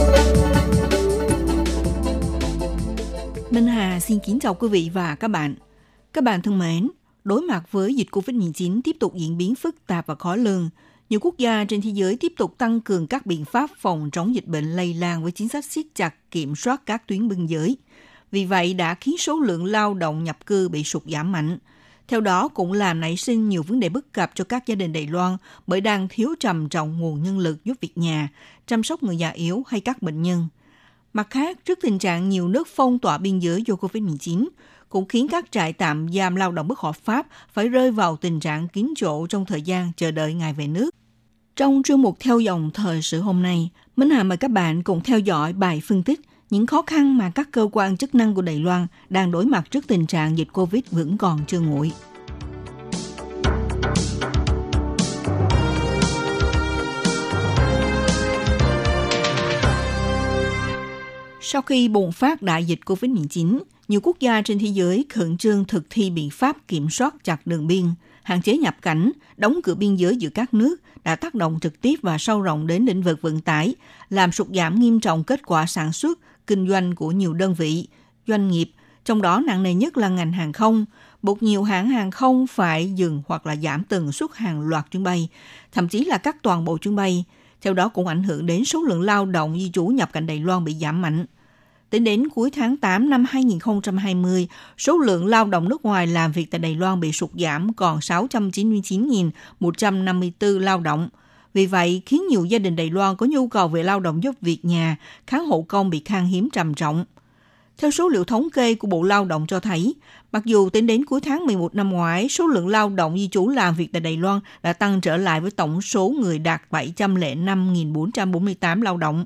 S6: Xin kính chào quý vị và các bạn. Các bạn thân mến, đối mặt với dịch COVID-19 tiếp tục diễn biến phức tạp và khó lường, nhiều quốc gia trên thế giới tiếp tục tăng cường các biện pháp phòng chống dịch bệnh lây lan với chính sách siết chặt kiểm soát các tuyến biên giới. Vì vậy đã khiến số lượng lao động nhập cư bị sụt giảm mạnh. Theo đó cũng làm nảy sinh nhiều vấn đề bất cập cho các gia đình Đài Loan bởi đang thiếu trầm trọng nguồn nhân lực giúp việc nhà, chăm sóc người già yếu hay các bệnh nhân. Mặt khác, trước tình trạng nhiều nước phong tỏa biên giới do COVID-19, cũng khiến các trại tạm giam lao động bất hợp pháp phải rơi vào tình trạng kín chỗ trong thời gian chờ đợi ngày về nước. Trong chuyên mục theo dòng thời sự hôm nay, Minh Hà mời các bạn cùng theo dõi bài phân tích những khó khăn mà các cơ quan chức năng của Đài Loan đang đối mặt trước tình trạng dịch Covid vẫn còn chưa nguội. Sau khi bùng phát đại dịch COVID-19, nhiều quốc gia trên thế giới khẩn trương thực thi biện pháp kiểm soát chặt đường biên, hạn chế nhập cảnh, đóng cửa biên giới giữa các nước đã tác động trực tiếp và sâu rộng đến lĩnh vực vận tải, làm sụt giảm nghiêm trọng kết quả sản xuất, kinh doanh của nhiều đơn vị, doanh nghiệp, trong đó nặng nề nhất là ngành hàng không, buộc nhiều hãng hàng không phải dừng hoặc là giảm tần suất hàng loạt chuyến bay, thậm chí là cắt toàn bộ chuyến bay. Theo đó cũng ảnh hưởng đến số lượng lao động di trú nhập cảnh Đài Loan bị giảm mạnh. Tính đến cuối tháng 8 năm 2020, số lượng lao động nước ngoài làm việc tại Đài Loan bị sụt giảm còn 699.154 lao động. Vì vậy, khiến nhiều gia đình Đài Loan có nhu cầu về lao động giúp việc nhà, kháng hộ công bị khan hiếm trầm trọng. Theo số liệu thống kê của Bộ Lao động cho thấy, mặc dù tính đến cuối tháng 11 năm ngoái, số lượng lao động di trú làm việc tại Đài Loan đã tăng trở lại với tổng số người đạt 705.448 lao động.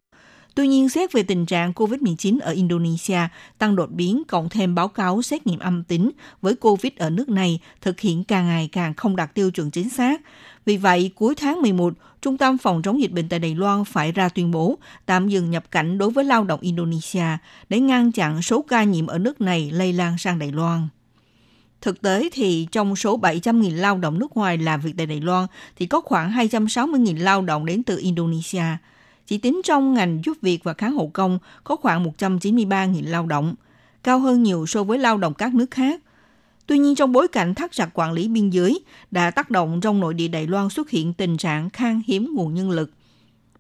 S6: Tuy nhiên, xét về tình trạng COVID-19 ở Indonesia tăng đột biến cộng thêm báo cáo xét nghiệm âm tính với COVID ở nước này thực hiện càng ngày càng không đạt tiêu chuẩn chính xác. Vì vậy, cuối tháng 11, Trung tâm Phòng chống dịch bệnh tại Đài Loan phải ra tuyên bố tạm dừng nhập cảnh đối với lao động Indonesia để ngăn chặn số ca nhiễm ở nước này lây lan sang Đài Loan. Thực tế thì trong số 700.000 lao động nước ngoài làm việc tại Đài Loan thì có khoảng 260.000 lao động đến từ Indonesia – chỉ tính trong ngành giúp việc và kháng hộ công có khoảng 193.000 lao động, cao hơn nhiều so với lao động các nước khác. Tuy nhiên trong bối cảnh thắt chặt quản lý biên giới đã tác động trong nội địa Đài Loan xuất hiện tình trạng khan hiếm nguồn nhân lực.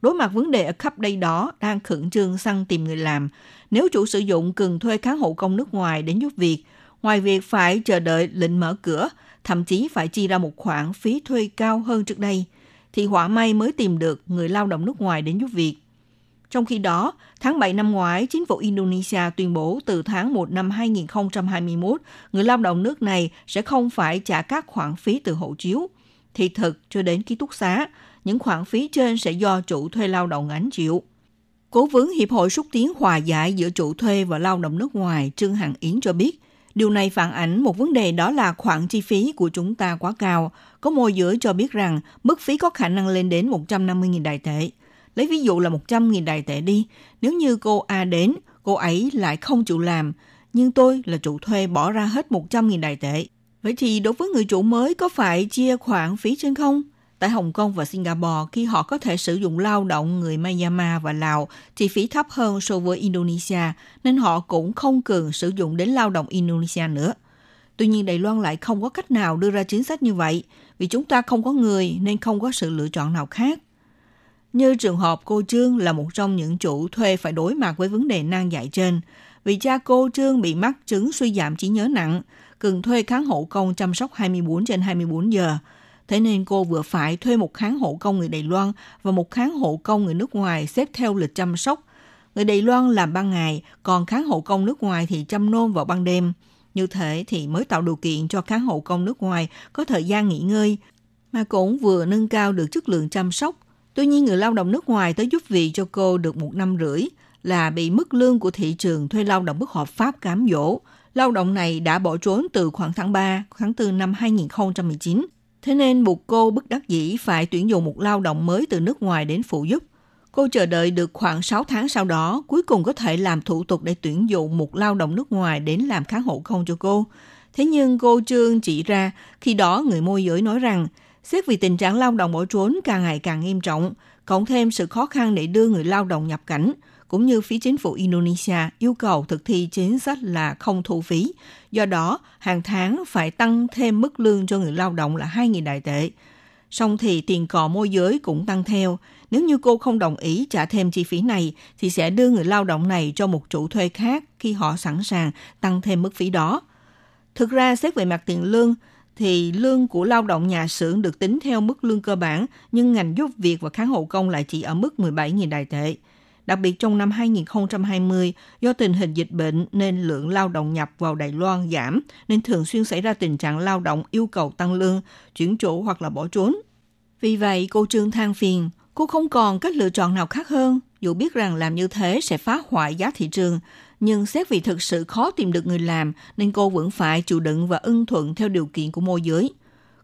S6: Đối mặt vấn đề ở khắp đây đó đang khẩn trương săn tìm người làm, nếu chủ sử dụng cần thuê kháng hộ công nước ngoài đến giúp việc, ngoài việc phải chờ đợi lệnh mở cửa, thậm chí phải chi ra một khoản phí thuê cao hơn trước đây – thì họa may mới tìm được người lao động nước ngoài đến giúp việc. Trong khi đó, tháng 7 năm ngoái, chính phủ Indonesia tuyên bố từ tháng 1 năm 2021, người lao động nước này sẽ không phải trả các khoản phí từ hộ chiếu. Thì thực cho đến ký túc xá, những khoản phí trên sẽ do chủ thuê lao động gánh chịu. Cố vấn Hiệp hội xúc tiến hòa giải giữa chủ thuê và lao động nước ngoài Trương Hằng Yến cho biết, Điều này phản ánh một vấn đề đó là khoản chi phí của chúng ta quá cao. Có môi giới cho biết rằng mức phí có khả năng lên đến 150.000 đại tệ. Lấy ví dụ là 100.000 đại tệ đi. Nếu như cô A đến, cô ấy lại không chịu làm, nhưng tôi là chủ thuê bỏ ra hết 100.000 đại tệ. Vậy thì đối với người chủ mới có phải chia khoản phí trên không? Tại Hồng Kông và Singapore, khi họ có thể sử dụng lao động người Myanmar và Lào, chi phí thấp hơn so với Indonesia, nên họ cũng không cần sử dụng đến lao động Indonesia nữa. Tuy nhiên Đài Loan lại không có cách nào đưa ra chính sách như vậy, vì chúng ta không có người nên không có sự lựa chọn nào khác. Như trường hợp cô Trương là một trong những chủ thuê phải đối mặt với vấn đề nan giải trên, vì cha cô Trương bị mắc chứng suy giảm trí nhớ nặng, cần thuê kháng hộ công chăm sóc 24 trên 24 giờ – Thế nên cô vừa phải thuê một kháng hộ công người Đài Loan và một kháng hộ công người nước ngoài xếp theo lịch chăm sóc. Người Đài Loan làm ban ngày, còn kháng hộ công nước ngoài thì chăm nôn vào ban đêm. Như thế thì mới tạo điều kiện cho kháng hộ công nước ngoài có thời gian nghỉ ngơi, mà cũng vừa nâng cao được chất lượng chăm sóc. Tuy nhiên người lao động nước ngoài tới giúp việc cho cô được một năm rưỡi, là bị mức lương của thị trường thuê lao động bất hợp pháp cám dỗ. Lao động này đã bỏ trốn từ khoảng tháng 3, tháng 4 năm 2019. Thế nên buộc cô bất đắc dĩ phải tuyển dụng một lao động mới từ nước ngoài đến phụ giúp. Cô chờ đợi được khoảng 6 tháng sau đó, cuối cùng có thể làm thủ tục để tuyển dụng một lao động nước ngoài đến làm kháng hộ không cho cô. Thế nhưng cô Trương chỉ ra, khi đó người môi giới nói rằng, xét vì tình trạng lao động bỏ trốn càng ngày càng nghiêm trọng, cộng thêm sự khó khăn để đưa người lao động nhập cảnh, cũng như phía chính phủ Indonesia yêu cầu thực thi chính sách là không thu phí. Do đó, hàng tháng phải tăng thêm mức lương cho người lao động là 2.000 đại tệ. Song thì tiền cò môi giới cũng tăng theo. Nếu như cô không đồng ý trả thêm chi phí này, thì sẽ đưa người lao động này cho một chủ thuê khác khi họ sẵn sàng tăng thêm mức phí đó. Thực ra, xét về mặt tiền lương, thì lương của lao động nhà xưởng được tính theo mức lương cơ bản, nhưng ngành giúp việc và kháng hộ công lại chỉ ở mức 17.000 đài tệ. Đặc biệt trong năm 2020, do tình hình dịch bệnh nên lượng lao động nhập vào Đài Loan giảm, nên thường xuyên xảy ra tình trạng lao động yêu cầu tăng lương, chuyển chỗ hoặc là bỏ trốn. Vì vậy, cô Trương than phiền, cô không còn cách lựa chọn nào khác hơn, dù biết rằng làm như thế sẽ phá hoại giá thị trường, nhưng xét vì thực sự khó tìm được người làm nên cô vẫn phải chịu đựng và ưng thuận theo điều kiện của môi giới.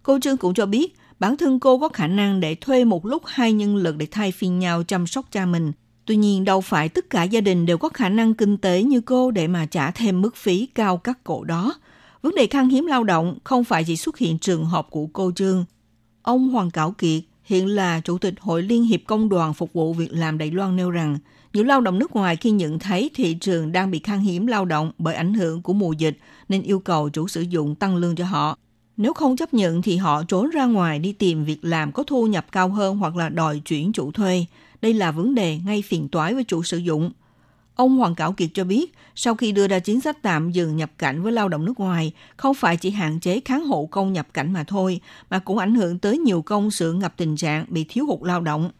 S6: Cô Trương cũng cho biết bản thân cô có khả năng để thuê một lúc hai nhân lực để thay phiên nhau chăm sóc cha mình. Tuy nhiên, đâu phải tất cả gia đình đều có khả năng kinh tế như cô để mà trả thêm mức phí cao các cổ đó. Vấn đề khan hiếm lao động không phải chỉ xuất hiện trường hợp của cô Trương. Ông Hoàng Cảo Kiệt, hiện là Chủ tịch Hội Liên hiệp Công đoàn Phục vụ Việc làm Đài Loan nêu rằng – những lao động nước ngoài khi nhận thấy thị trường đang bị khan hiếm lao động bởi ảnh hưởng của mùa dịch nên yêu cầu chủ sử dụng tăng lương cho họ. Nếu không chấp nhận thì họ trốn ra ngoài đi tìm việc làm có thu nhập cao hơn hoặc là đòi chuyển chủ thuê. Đây là vấn đề ngay phiền toái với chủ sử dụng. Ông Hoàng Cảo Kiệt cho biết, sau khi đưa ra chính sách tạm dừng nhập cảnh với lao động nước ngoài, không phải chỉ hạn chế kháng hộ công nhập cảnh mà thôi, mà cũng ảnh hưởng tới nhiều công sự ngập tình trạng bị thiếu hụt lao động.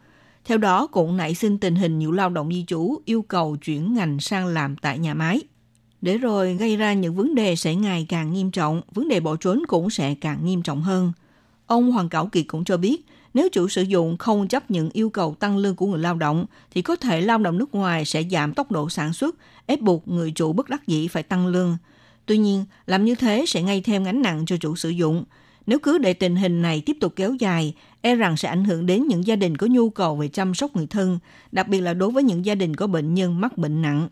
S6: Theo đó cũng nảy sinh tình hình nhiều lao động di trú yêu cầu chuyển ngành sang làm tại nhà máy. Để rồi gây ra những vấn đề sẽ ngày càng nghiêm trọng, vấn đề bỏ trốn cũng sẽ càng nghiêm trọng hơn. Ông Hoàng Cảo Kiệt cũng cho biết, nếu chủ sử dụng không chấp nhận yêu cầu tăng lương của người lao động, thì có thể lao động nước ngoài sẽ giảm tốc độ sản xuất, ép buộc người chủ bất đắc dĩ phải tăng lương. Tuy nhiên, làm như thế sẽ ngay thêm gánh nặng cho chủ sử dụng, nếu cứ để tình hình này tiếp tục kéo dài, e rằng sẽ ảnh hưởng đến những gia đình có nhu cầu về chăm sóc người thân, đặc biệt là đối với những gia đình có bệnh nhân mắc bệnh nặng.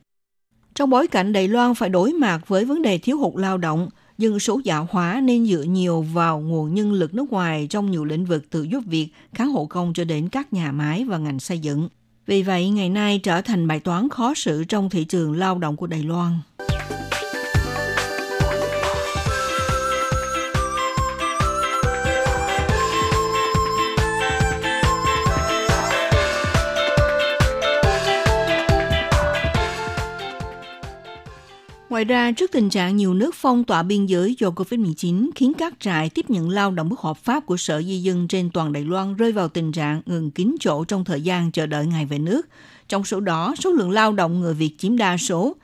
S6: Trong bối cảnh Đài Loan phải đối mặt với vấn đề thiếu hụt lao động, dân số già hóa nên dựa nhiều vào nguồn nhân lực nước ngoài trong nhiều lĩnh vực từ giúp việc, kháng hộ công cho đến các nhà máy và ngành xây dựng. Vì vậy, ngày nay trở thành bài toán khó xử trong thị trường lao động của Đài Loan. Ngoài ra, trước tình trạng nhiều nước phong tỏa biên giới do COVID-19 khiến các trại tiếp nhận lao động bất hợp pháp của Sở Di dân trên toàn Đài Loan rơi vào tình trạng ngừng kín chỗ trong thời gian chờ đợi ngày về nước. Trong số đó, số lượng lao động người Việt chiếm đa số.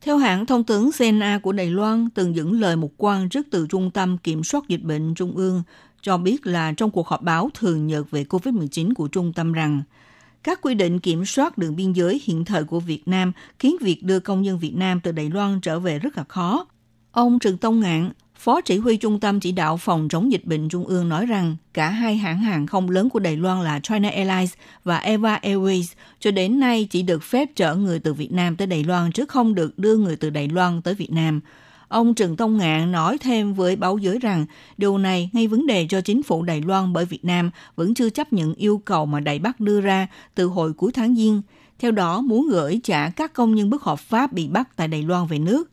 S6: Theo hãng thông tấn CNA của Đài Loan từng dẫn lời một quan chức từ Trung tâm Kiểm soát Dịch bệnh Trung ương cho biết là trong cuộc họp báo thường nhật về COVID-19 của trung tâm rằng – các quy định kiểm soát đường biên giới hiện thời của Việt Nam khiến việc đưa công nhân Việt Nam từ Đài Loan trở về rất là khó. Ông Trần Tông Ngạn, Phó chỉ huy Trung tâm Chỉ đạo Phòng chống dịch bệnh Trung ương nói rằng cả hai hãng hàng không lớn của Đài Loan là China Airlines và Eva Airways cho đến nay chỉ được phép chở người từ Việt Nam tới Đài Loan chứ không được đưa người từ Đài Loan tới Việt Nam. Ông Trần Tông Ngạn nói thêm với báo giới rằng điều này ngay vấn đề cho chính phủ Đài Loan bởi Việt Nam vẫn chưa chấp nhận yêu cầu mà Đài Bắc đưa ra từ hồi cuối tháng Giêng. Theo đó, muốn gửi trả các công nhân bất hợp pháp bị bắt tại Đài Loan về nước.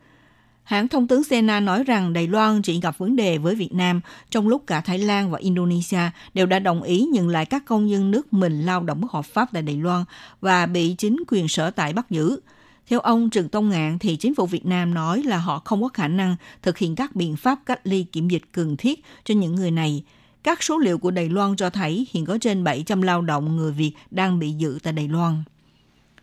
S6: Hãng thông tấn Sena nói rằng Đài Loan chỉ gặp vấn đề với Việt Nam trong lúc cả Thái Lan và Indonesia đều đã đồng ý nhận lại các công nhân nước mình lao động bất hợp pháp tại Đài Loan và bị chính quyền sở tại bắt giữ. Theo ông Trần Tông Ngạn thì chính phủ Việt Nam nói là họ không có khả năng thực hiện các biện pháp cách ly kiểm dịch cần thiết cho những người này. Các số liệu của Đài Loan cho thấy hiện có trên 700 lao động người Việt đang bị giữ tại Đài Loan.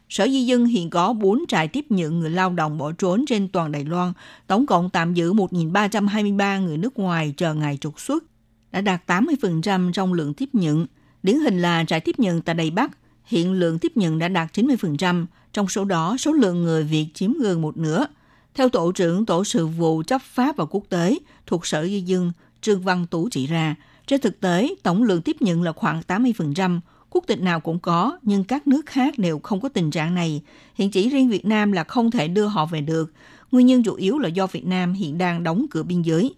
S6: Sở Di dân hiện có 4 trại tiếp nhận người lao động bỏ trốn trên toàn Đài Loan, tổng cộng tạm giữ 1.323 người nước ngoài chờ ngày trục xuất, đã đạt 80% trong lượng tiếp nhận. Điển hình là trại tiếp nhận tại Đài Bắc, hiện lượng tiếp nhận đã đạt 90%, trong số đó, số lượng người Việt chiếm gần một nửa. Theo Tổ trưởng Tổ sự vụ chấp pháp và quốc tế thuộc Sở Di dân Trương Văn Tú chỉ ra, trên thực tế, tổng lượng tiếp nhận là khoảng 80%, quốc tịch nào cũng có, nhưng các nước khác đều không có tình trạng này. Hiện chỉ riêng Việt Nam là không thể đưa họ về được. Nguyên nhân chủ yếu là do Việt Nam hiện đang đóng cửa biên giới.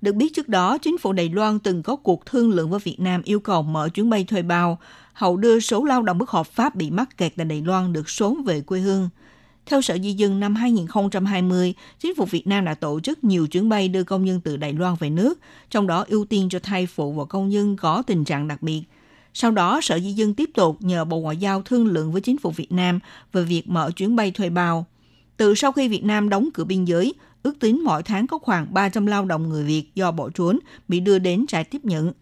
S6: Được biết trước đó, chính phủ Đài Loan từng có cuộc thương lượng với Việt Nam yêu cầu mở chuyến bay thuê bao, hậu đưa số lao động bất hợp pháp bị mắc kẹt tại Đài Loan được sớm về quê hương. Theo Sở Di dân năm 2020, chính phủ Việt Nam đã tổ chức nhiều chuyến bay đưa công nhân từ Đài Loan về nước, trong đó ưu tiên cho thai phụ và công nhân có tình trạng đặc biệt. Sau đó, Sở Di dân tiếp tục nhờ Bộ Ngoại giao thương lượng với chính phủ Việt Nam về việc mở chuyến bay thuê bao. Từ sau khi Việt Nam đóng cửa biên giới, ước tính mỗi tháng có khoảng 300 lao động người Việt do bỏ trốn bị đưa đến trại tiếp nhận.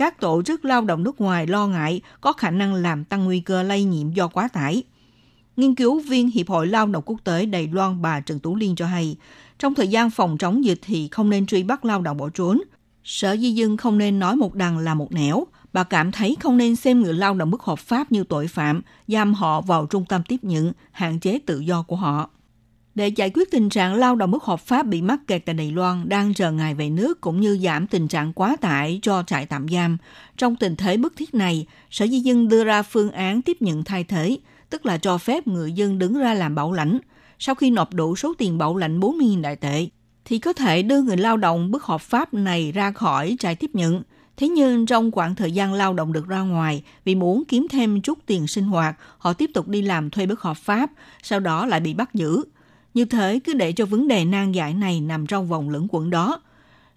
S6: Các tổ chức lao động nước ngoài lo ngại có khả năng làm tăng nguy cơ lây nhiễm do quá tải. Nghiên cứu viên Hiệp hội Lao động Quốc tế Đài Loan bà Trần Tú Liên cho hay, trong thời gian phòng chống dịch thì không nên truy bắt lao động bỏ trốn. Sở Di dân không nên nói một đằng là một nẻo. Bà cảm thấy không nên xem người lao động bất hợp pháp như tội phạm, giam họ vào trung tâm tiếp nhận, hạn chế tự do của họ. Để giải quyết tình trạng lao động bất hợp pháp bị mắc kẹt tại Đài Loan đang chờ ngày về nước cũng như giảm tình trạng quá tải cho trại tạm giam. Trong tình thế bức thiết này, Sở Di dân đưa ra phương án tiếp nhận thay thế, tức là cho phép người dân đứng ra làm bảo lãnh. Sau khi nộp đủ số tiền bảo lãnh 40.000 đại tệ, thì có thể đưa người lao động bất hợp pháp này ra khỏi trại tiếp nhận. Thế nhưng trong khoảng thời gian lao động được ra ngoài, vì muốn kiếm thêm chút tiền sinh hoạt, họ tiếp tục đi làm thuê bất hợp pháp, sau đó lại bị bắt giữ. Như thế cứ để cho vấn đề nan giải này nằm trong vòng lẫn quẩn đó.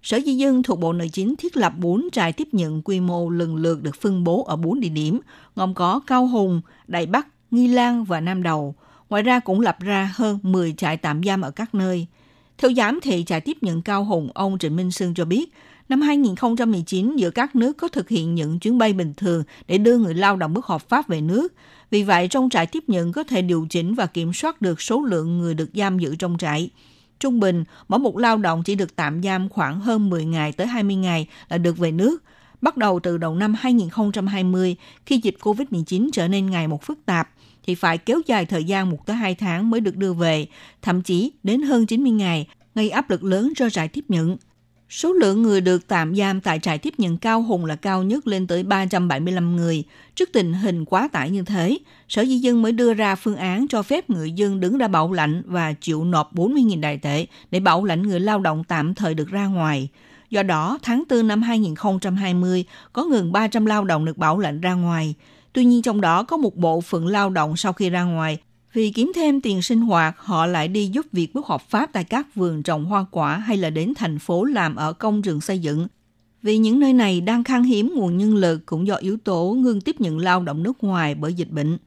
S6: Sở Di dân thuộc Bộ Nội chính thiết lập 4 trại tiếp nhận quy mô lần lượt được phân bố ở 4 địa điểm, gồm có Cao Hùng, Đại Bắc, Nghi Lan và Nam Đầu. Ngoài ra cũng lập ra hơn 10 trại tạm giam ở các nơi. Theo giám thị trại tiếp nhận Cao Hùng, ông Trịnh Minh Sương cho biết, năm 2019 giữa các nước có thực hiện những chuyến bay bình thường để đưa người lao động bất hợp pháp về nước. Vì vậy, trong trại tiếp nhận có thể điều chỉnh và kiểm soát được số lượng người được giam giữ trong trại. Trung bình, mỗi một lao động chỉ được tạm giam khoảng hơn 10 ngày tới 20 ngày là được về nước. Bắt đầu từ đầu năm 2020, khi dịch COVID-19 trở nên ngày một phức tạp, thì phải kéo dài thời gian 1 tới 2 tháng mới được đưa về, thậm chí đến hơn 90 ngày, gây áp lực lớn cho trại tiếp nhận. Số lượng người được tạm giam tại trại tiếp nhận Cao Hùng là cao nhất lên tới 375 người. Trước tình hình quá tải như thế, Sở Di dân mới đưa ra phương án cho phép người dân đứng ra bảo lãnh và chịu nộp 40.000 đại tệ để bảo lãnh người lao động tạm thời được ra ngoài. Do đó, tháng 4 năm 2020 có gần 300 lao động được bảo lãnh ra ngoài. Tuy nhiên trong đó có một bộ phận lao động sau khi ra ngoài vì kiếm thêm tiền sinh hoạt, họ lại đi giúp việc bất hợp pháp tại các vườn trồng hoa quả hay là đến thành phố làm ở công trường xây dựng. Vì những nơi này đang khan hiếm nguồn nhân lực cũng do yếu tố ngưng tiếp nhận lao động nước ngoài bởi dịch bệnh.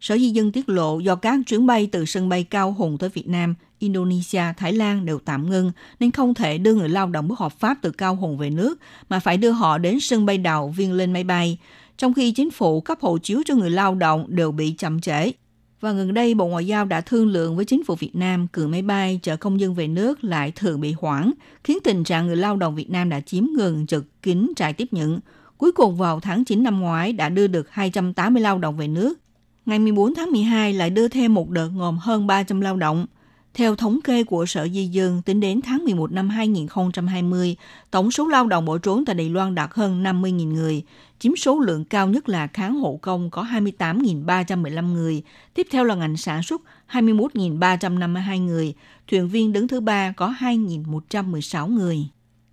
S6: Sở Di dân tiết lộ do các chuyến bay từ sân bay Cao Hùng tới Việt Nam, Indonesia, Thái Lan đều tạm ngưng nên không thể đưa người lao động bất hợp pháp từ Cao Hùng về nước mà phải đưa họ đến sân bay đào viên lên máy bay. Trong khi chính phủ cấp hộ chiếu cho người lao động đều bị chậm trễ và gần đây, Bộ Ngoại giao đã thương lượng với chính phủ Việt Nam cử máy bay chở công dân về nước lại thường bị hoãn, khiến tình trạng người lao động Việt Nam đã chiếm gần trực kín trại tiếp nhận. Cuối cùng vào tháng 9 năm ngoái đã đưa được 280 lao động về nước. Ngày 14 tháng 12 lại đưa thêm một đợt gồm hơn 300 lao động. Theo thống kê của Sở Di dân, tính đến tháng 11 năm 2020, tổng số lao động bỏ trốn tại Đài Loan đạt hơn 50.000 người, chiếm số lượng cao nhất là kháng hộ công có 28.315 người, tiếp theo là ngành sản xuất 21.352 người, thuyền viên đứng thứ ba có 2.116 người.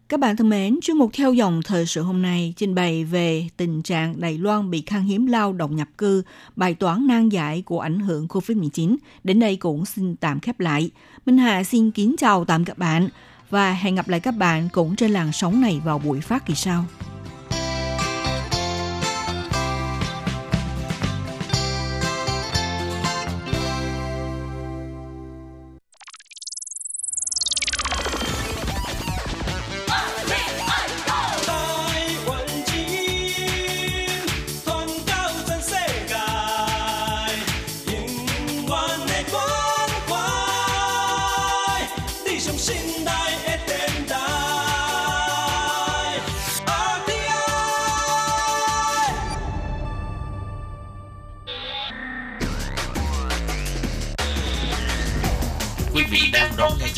S6: Các bạn thân mến, chuyên mục theo dòng thời sự hôm nay trình bày về tình trạng Đài Loan bị khan hiếm lao động nhập cư, bài toán nan giải của ảnh hưởng COVID-19. Đến đây cũng xin tạm khép lại. Minh Hà xin kính chào tạm các bạn và hẹn gặp lại các bạn cũng trên làn sóng này vào buổi phát kỳ sau.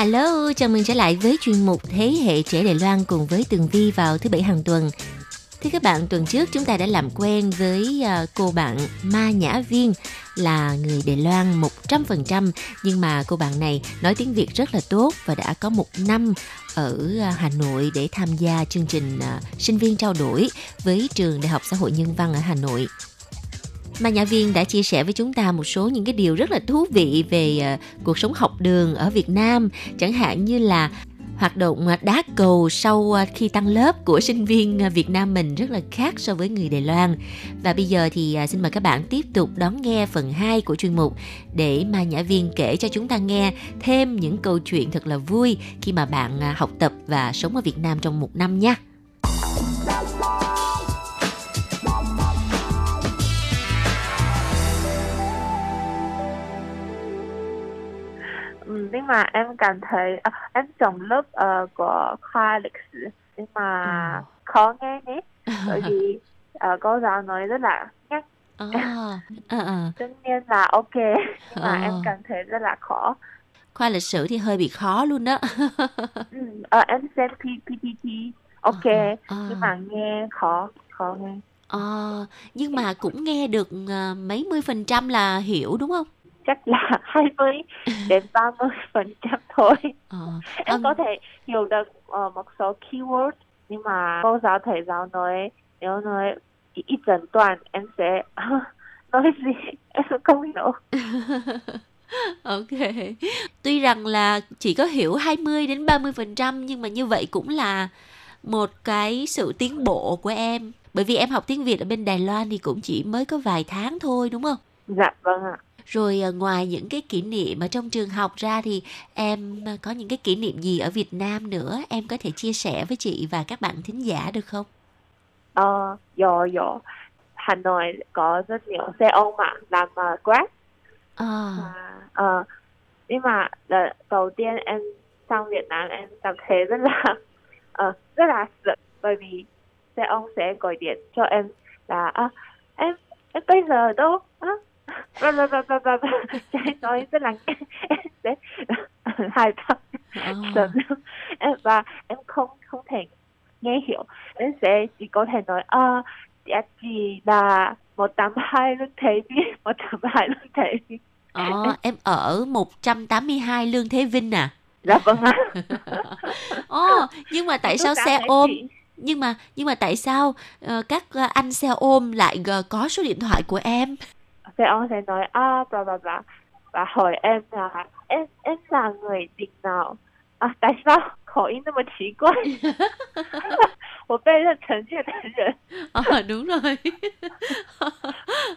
S5: Hello, chào mừng trở lại với chuyên mục Thế hệ trẻ Đài Loan cùng với Tường Vi vào thứ bảy hàng tuần. Thưa các bạn, tuần trước chúng ta đã làm quen với ờ, cô bạn Ma Nhã Viên là người Đài Loan 100% nhưng mà cô bạn này nói tiếng Việt rất là tốt và đã có một năm ở ờ, Hà Nội để tham gia chương trình ờ, sinh viên trao đổi với trường Đại học Xã hội Nhân văn ở Hà Nội mà nhà viên đã chia sẻ với chúng ta một số những cái điều rất là thú vị về uh, cuộc sống học đường ở Việt Nam chẳng hạn như là hoạt động ờ, đá cầu sau ờ, khi tăng lớp của sinh viên Việt Nam mình rất là khác so với người Đài Loan. Và bây giờ thì xin mời các bạn tiếp tục đón nghe phần 2 của chuyên mục để mà Nhã Viên kể cho chúng ta nghe thêm những câu chuyện thật là vui khi mà bạn học tập và sống ở Việt Nam trong một năm nha.
S7: Nhưng mà em cảm thấy à, em chọn lớp uh, của khoa lịch sử. Nhưng mà ừ. khó nghe nhé. Bởi vì uh, cô giáo nói rất là nhắc. À, à, à. tất nhiên là ok. Nhưng mà à. em cảm thấy rất là khó.
S5: Khoa lịch sử thì hơi bị khó luôn đó.
S7: Ừ, uh, em xem PPT ok. À, à. nhưng mà nghe khó khó nghe.
S5: À, nhưng mà cũng nghe được uh, mấy mươi phần trăm là hiểu đúng không
S7: chắc là 20 đến 30 phần trăm thôi à, em có thể hiểu được uh, một số keyword nhưng mà cô giáo thầy giáo nói nếu nói ít dần toàn em sẽ nói gì em không hiểu
S5: Ok. Tuy rằng là chỉ có hiểu 20 đến 30% nhưng mà như vậy cũng là một cái sự tiến bộ của em. Bởi vì em học tiếng Việt ở bên Đài Loan thì cũng chỉ mới có vài tháng thôi đúng không?
S7: Dạ vâng ạ.
S5: Rồi à, ngoài những cái kỷ niệm ở trong trường học ra thì em à, có những cái kỷ niệm gì ở Việt Nam nữa em có thể chia sẻ với chị và các bạn thính giả được không?
S7: Ờ, có có. Hà Nội có rất nhiều xe ôm mà làm uh, Grab.
S5: À.
S7: Uh, nhưng mà lần đầu tiên em sang Việt Nam em cảm thấy rất là uh, rất là sợ bởi vì xe ôm sẽ gọi điện cho em là uh, em em bây giờ đâu và và và và và trái nói rất là sẽ hài sợ em và em không không thể nghe hiểu em sẽ chỉ có thể nói à trị là một tám hai lương thế vinh một tám hai lương thế vinh
S5: Ờ, em ở 182 Lương Thế Vinh à?
S7: Dạ vâng ạ.
S5: Ồ, nhưng mà tại sao xe ôm? Nhưng mà nhưng mà tại sao uh, các anh xe ôm lại uh, có số điện thoại của em?
S7: thì ông sẽ nói à bla bla bla và hỏi em là em em là người tỉnh nào à tại sao khẩu音那么奇怪我被认成越南人
S5: ờ đúng rồi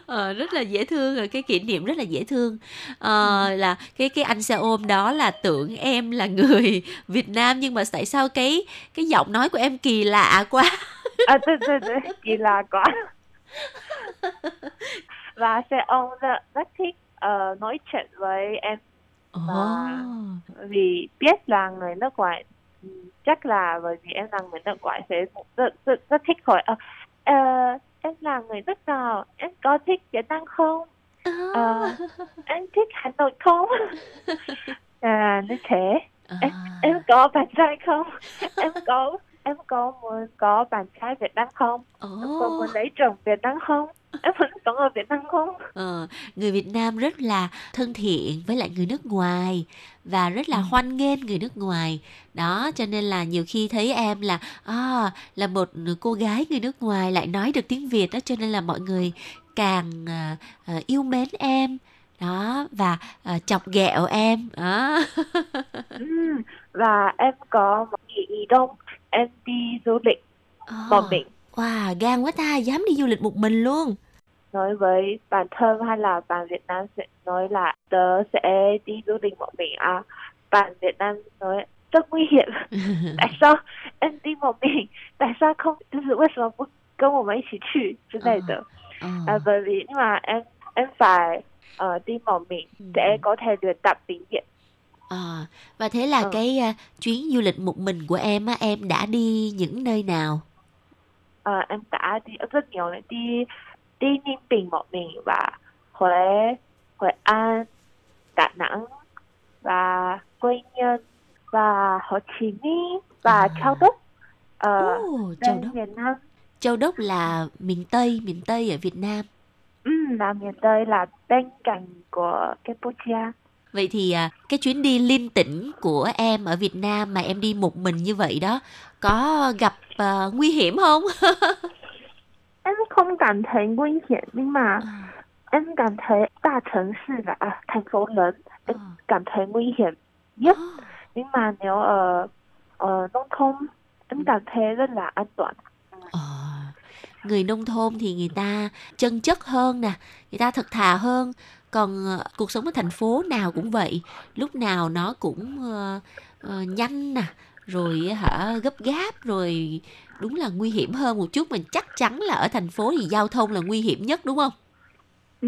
S5: ờ, rất là dễ thương rồi cái kỷ niệm rất là dễ thương ờ, là cái cái anh xe ôm đó là tưởng em là người Việt Nam nhưng mà tại sao cái cái giọng nói của em kỳ lạ quá
S7: à, đúng, đúng, đúng, kỳ lạ quá và xe ông rất, rất thích uh, nói chuyện với em. Và oh. vì biết là người nước ngoài chắc là bởi vì em là người nước ngoài sẽ rất rất, rất thích hỏi uh, uh, em là người nước nào? Em có thích Việt Nam không? Uh, em thích Hà Nội không? À như thế. Em em có bạn trai không? Em có em có muốn có bạn trai Việt Nam không? Oh. em có muốn lấy chồng Việt Nam không em vẫn sống ở Việt Nam không?
S5: Ờ, người Việt Nam rất là thân thiện với lại người nước ngoài và rất là ừ. hoan nghênh người nước ngoài. Đó cho nên là nhiều khi thấy em là à, là một cô gái người nước ngoài lại nói được tiếng Việt đó cho nên là mọi người càng uh, yêu mến em. Đó và uh, chọc ghẹo em. Đó.
S7: Ừ, và em có một nghỉ nghỉ đông em đi du lịch
S5: oh. một mình
S7: Wow,
S5: gan quá ta, dám đi du lịch một mình luôn.
S7: nói với bản thân hay là bạn Việt Nam sẽ nói là tớ sẽ đi du lịch một mình à bạn Việt Nam nói rất nguy hiểm tại sao em đi một mình tại sao không 就是为什么不跟我们一起去之类的
S3: Ờ.
S7: à, bởi vì nhưng mà em em phải ờ, đi một mình để có thể luyện tập tiếng Việt
S5: À, và thế là
S7: Ừ.
S5: cái à, chuyến du lịch một mình của em á, em đã đi những nơi nào?
S7: Ờ, em đã đi rất nhiều này đi đi Ninh Bình một mình và Huế Hội An Đà Nẵng và Quy Nhơn và Hồ Chí Minh và
S5: À.
S7: Châu Đốc ờ,
S5: Ồ, Châu Đốc.
S7: miền Nam
S5: Châu Đốc là miền Tây, miền Tây ở Việt Nam.
S7: ừ, là miền Tây là bên cạnh của Campuchia
S5: Vậy thì à, cái chuyến đi liên tỉnh của em ở Việt Nam mà em đi một mình như vậy đó, có gặp uh, nguy hiểm không?
S7: Em không cảm thấy nguy hiểm nhưng mà à. em cảm thấy đại thành thị là à, thành phố lớn em à. cảm thấy nguy hiểm nhất. Nhưng mà nếu ở ở nông thôn em ừ. cảm thấy rất là an toàn.
S5: Ờ, người nông thôn thì người ta chân chất hơn nè người ta thật thà hơn. Còn ờ, cuộc sống ở thành phố nào cũng vậy lúc nào nó cũng uh, uh, nhanh nè rồi hả gấp gáp rồi đúng là nguy hiểm hơn một chút mình chắc chắn là ở thành phố thì giao thông là nguy hiểm nhất đúng không?
S7: ừ,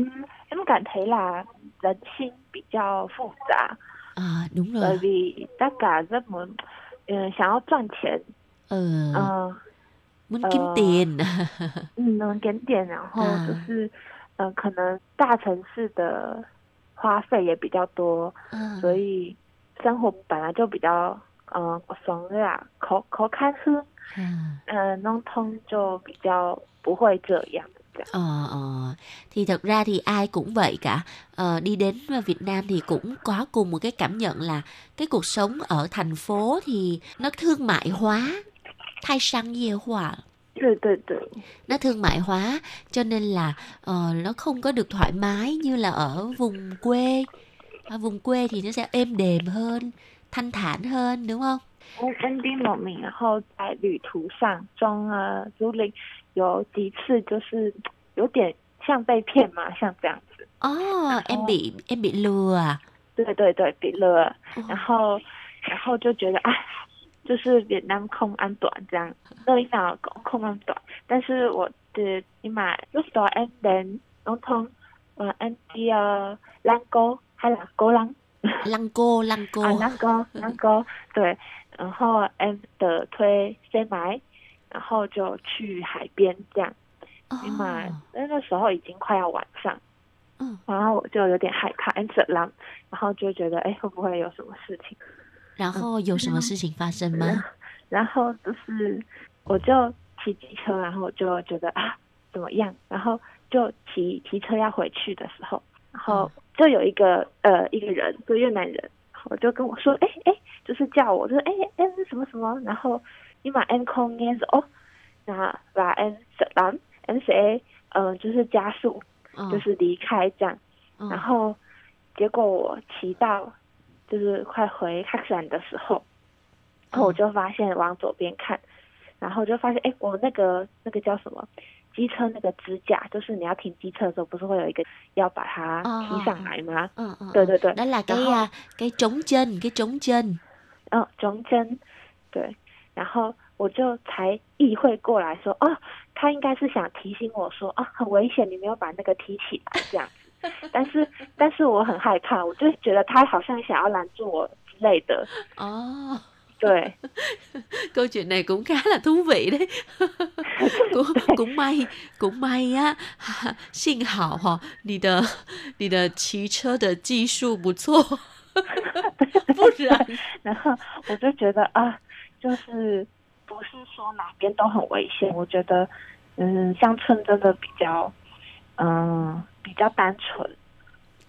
S7: em cảm thấy là人心比较复杂
S5: À, đúng
S7: bởi
S5: rồi.
S7: vì tất cả rất muốn ừ, 想要赚钱
S5: Ừ,
S7: 呃
S5: muốn
S7: ờ,
S5: kiếm tiền.
S7: 嗯能点点然后
S5: 啊
S7: 就是呃可能大城市的花费也比较多
S5: Ờ,
S7: 所以生活本来就比较 呃爽呀，口口看hơn，
S5: à.
S7: 呃，农通就比较不会这样这样。
S5: Ờ, ờ. Thì thật ra thì ai cũng vậy cả. Ờ, đi đến Việt Nam thì cũng có cùng một cái cảm nhận là cái cuộc sống ở thành phố thì nó thương mại hóa, thay sang nhiều hóa.
S7: 对对对，
S5: Nó thương mại hóa cho nên là ờ, nó không có được thoải mái như là ở vùng quê. Ở vùng quê thì nó sẽ êm đềm hơn, thanh thản hơn đúng không?
S7: 嗯，N D 某名，然后在旅途上中呃租赁有几次就是有点像被骗嘛，像这样子。
S5: Ồ, em bị em bị lừa à?
S7: 对对对，比了，
S5: Ồ.
S7: 然后然后就觉得啊，就是越南空安短这样，那里哪空空安短，但是我的你买lúc đó em đến nông thôn ờ, em đi uh, Lăng Cô hay là Cô Lăng
S5: cô, lăng cô.
S7: 啊，Lăng Cô Lăng Cô 对，然后 em 的推 C 买然后就去海边这样，你买
S5: Ồ.
S7: 那个时候已经快要晚上。
S5: 嗯，
S7: 然后我就有点害怕，很冷，然后就觉得，哎，会不会有什么事情？
S5: 然后有什么事情发生吗？
S7: 然后就是我就骑机车，然后我就觉得啊怎么样，然后就骑骑车要回去的时候，然后就有一个呃一个人，就越南人，我就跟我说，哎哎，就是叫我，就是哎哎什么什么，然后你把 N 空烟说哦，那把 N 蓝 N 谁呃就是加速，就是离开这样，然后结果我骑到就是快回 Haxan 的时候，然后我就发现往左边看，然后就发现哎，我那个那个叫什么？机车那个支架，就是你要停机车的时候，不是会有一个要把它提上来吗
S5: ừ.
S7: đợi, đợi.
S5: đó là cái
S7: Đó.
S5: à, cái trống chân cái trống chân
S7: 嗯，中间，对，然后我就才意会过来说，哦，他应该是想提醒我说，啊，很危险，你没有把那个提起来这样子。但是，但是我很害怕，我就觉得他好像想要拦住我之类的。
S5: Ồ,
S7: 对，
S5: câu chuyện này cũng khá là thú vị đấy. Cũng, cũng may cũng may 呀、幸好哈、你的你的骑车的技术不错，不然
S7: 然后我就觉得啊，就是不是说哪边都很危险，我觉得嗯，乡村真的比较嗯、比较单纯。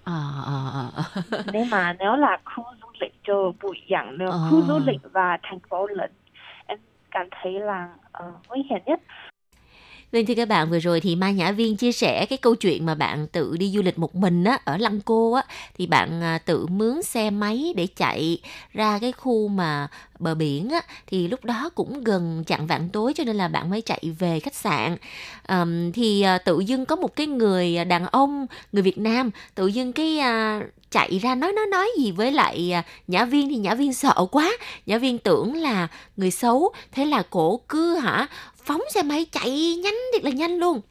S5: 啊啊
S7: 啊，你马牛拉哭。lịch就不一样nếu
S5: Ờ.
S7: khu du lịch và thành phố lớn em cảm thấy là ờ, nguy hiểm nhất
S5: Vâng thưa các bạn, vừa rồi thì Mai Nhã Viên chia sẻ cái câu chuyện mà bạn tự đi du lịch một mình á ở Lăng Cô á thì bạn à, tự mướn xe máy để chạy ra cái khu mà bờ biển á thì lúc đó cũng gần chặn vạn tối cho nên là bạn mới chạy về khách sạn. À, thì tự dưng có một cái người à, đàn ông người Việt Nam tự dưng cái à, chạy ra nói nói nói gì với lại à, nhã viên thì nhã viên sợ quá. Nhã viên tưởng là người xấu thế là cổ cứ hả phóng xe máy chạy nhanh thiệt là nhanh luôn.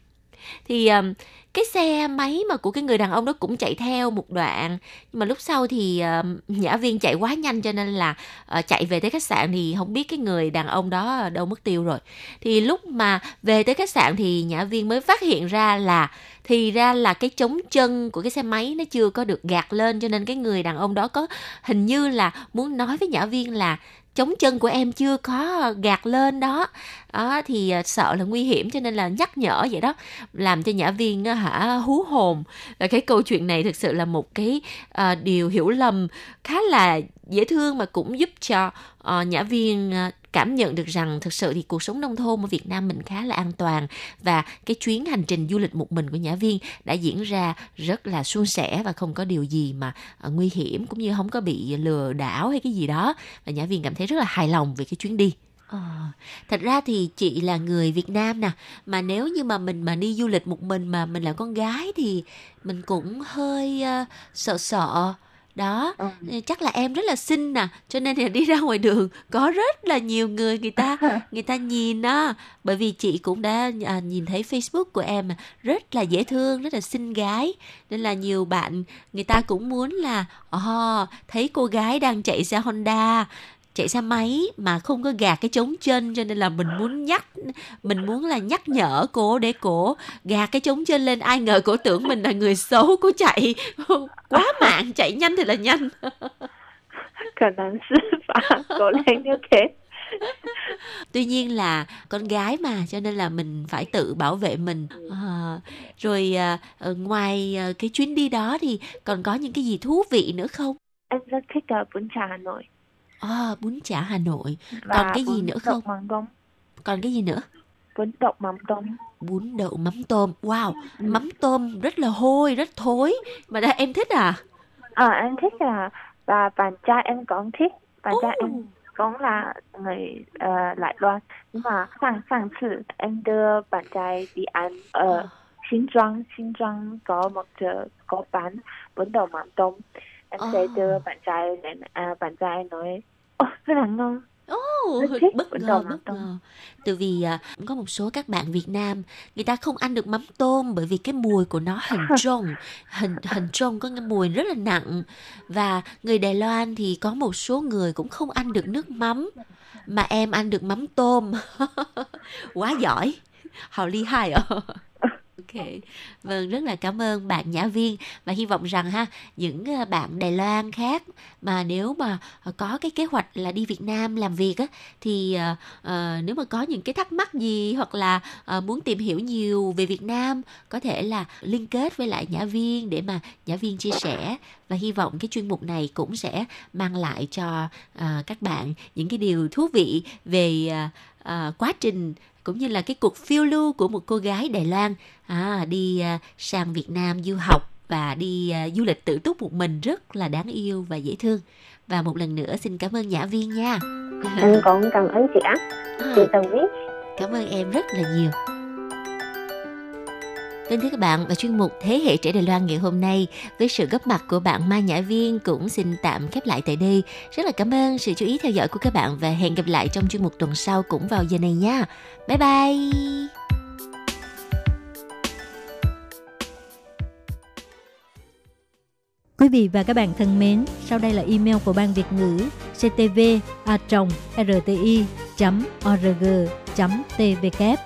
S5: Thì um, cái xe máy mà của cái người đàn ông đó cũng chạy theo một đoạn. Nhưng mà lúc sau thì uh, nhã viên chạy quá nhanh cho nên là uh, chạy về tới khách sạn thì không biết cái người đàn ông đó đâu mất tiêu rồi. Thì lúc mà về tới khách sạn thì nhã viên mới phát hiện ra là thì ra là cái chống chân của cái xe máy nó chưa có được gạt lên cho nên cái người đàn ông đó có hình như là muốn nói với nhã viên là chống chân của em chưa có gạt lên đó. Đó thì ờ, sợ là nguy hiểm cho nên là nhắc nhở vậy đó làm cho nhã viên ờ, hả hú hồn. Và cái câu chuyện này thực sự là một cái uh, điều hiểu lầm khá là dễ thương mà cũng giúp cho uh, nhã viên uh, cảm nhận được rằng thực sự thì cuộc sống nông thôn ở Việt Nam mình khá là an toàn và cái chuyến hành trình du lịch một mình của Nhã Viên đã diễn ra rất là suôn sẻ và không có điều gì mà uh, nguy hiểm cũng như không có bị lừa đảo hay cái gì đó và Nhã Viên cảm thấy rất là hài lòng về cái chuyến đi. À, thật ra thì chị là người Việt Nam nè mà nếu như mà mình mà đi du lịch một mình mà mình là con gái thì mình cũng hơi uh, sợ sợ đó ừ. chắc là em rất là xinh nè cho nên là đi ra ngoài đường có rất là nhiều người người ta người ta nhìn á. Bởi vì chị cũng đã à, nhìn thấy facebook của em rất là dễ thương rất là xinh gái. Nên là nhiều bạn người ta cũng muốn là oh, thấy cô gái đang chạy xe honda chạy xe máy mà không có gạt cái chống chân cho nên là mình muốn nhắc mình muốn là nhắc nhở cô để cổ gạt cái chống chân lên ai ngờ cổ tưởng mình là người xấu cô chạy quá mạng chạy nhanh thì là nhanh
S7: 可能是吧，狗类như thế.
S5: tuy nhiên là con gái mà cho nên là mình phải tự bảo vệ mình à, rồi à, ngoài cái chuyến đi đó thì còn có những cái gì thú vị nữa không
S7: em rất thích uh, bún chả Hà Nội
S5: À, bún chả Hà Nội. Và Còn cái gì nữa không?
S7: Mắm tôm.
S5: Còn cái gì nữa?
S7: Bún đậu mắm tôm.
S5: Bún đậu mắm tôm. Wow, ừ. mắm tôm rất là hôi, rất thối. Mà đã em thích à?
S7: À, em thích à. Và bạn trai em cũng thích. Bạn trai em cũng là người ờ, uh, lại loan. Nhưng mà sang, sự em đưa bạn trai đi ăn ở uh, Xin Trang. Xin Trang có một chợ có bán bún đậu mắm tôm em oh. sẽ đưa bạn trai đến à, bạn trai nói oh, rất là ngon.
S5: Oh, bất ngờ bất ngờ. Từ vì à, có một số các bạn Việt Nam người ta không ăn được mắm tôm bởi vì cái mùi của nó hình trông hình hình trông có cái mùi rất là nặng. Và người Đài Loan thì có một số người cũng không ăn được nước mắm mà em ăn được mắm tôm. Quá giỏi. Hào ly hai ạ Ok, vâng rất là cảm ơn bạn Nhã Viên. Và hy vọng rằng ha những ờ, bạn Đài Loan khác mà nếu mà ờ, có cái kế hoạch là đi Việt Nam làm việc á thì uh, nếu mà có những cái thắc mắc gì hoặc là uh, muốn tìm hiểu nhiều về Việt Nam có thể là liên kết với lại Nhã Viên để mà Nhã Viên chia sẻ. Và hy vọng cái chuyên mục này cũng sẽ mang lại cho uh, các bạn những cái điều thú vị về uh, uh, quá trình cũng như là cái cuộc phiêu lưu của một cô gái Đài Loan à, đi uh, sang Việt Nam du học và đi uh, du lịch tự túc một mình rất là đáng yêu và dễ thương. Và một lần nữa xin cảm ơn Nhã Viên nha.
S7: Anh cũng cảm ơn chị á. Chị Tần Viết.
S5: Cảm ơn em rất là nhiều. Vâng thưa các bạn, và chuyên mục Thế hệ trẻ Đài Loan ngày hôm nay với sự góp mặt của bạn Mai Nhã Viên cũng xin tạm khép lại tại đây. Rất là cảm ơn sự chú ý theo dõi của các bạn và hẹn gặp lại trong chuyên mục tuần sau cũng vào giờ này nha. Bye bye!
S2: Quý vị và các bạn thân mến, sau đây là email của Ban Việt ngữ ctv a rti org tvk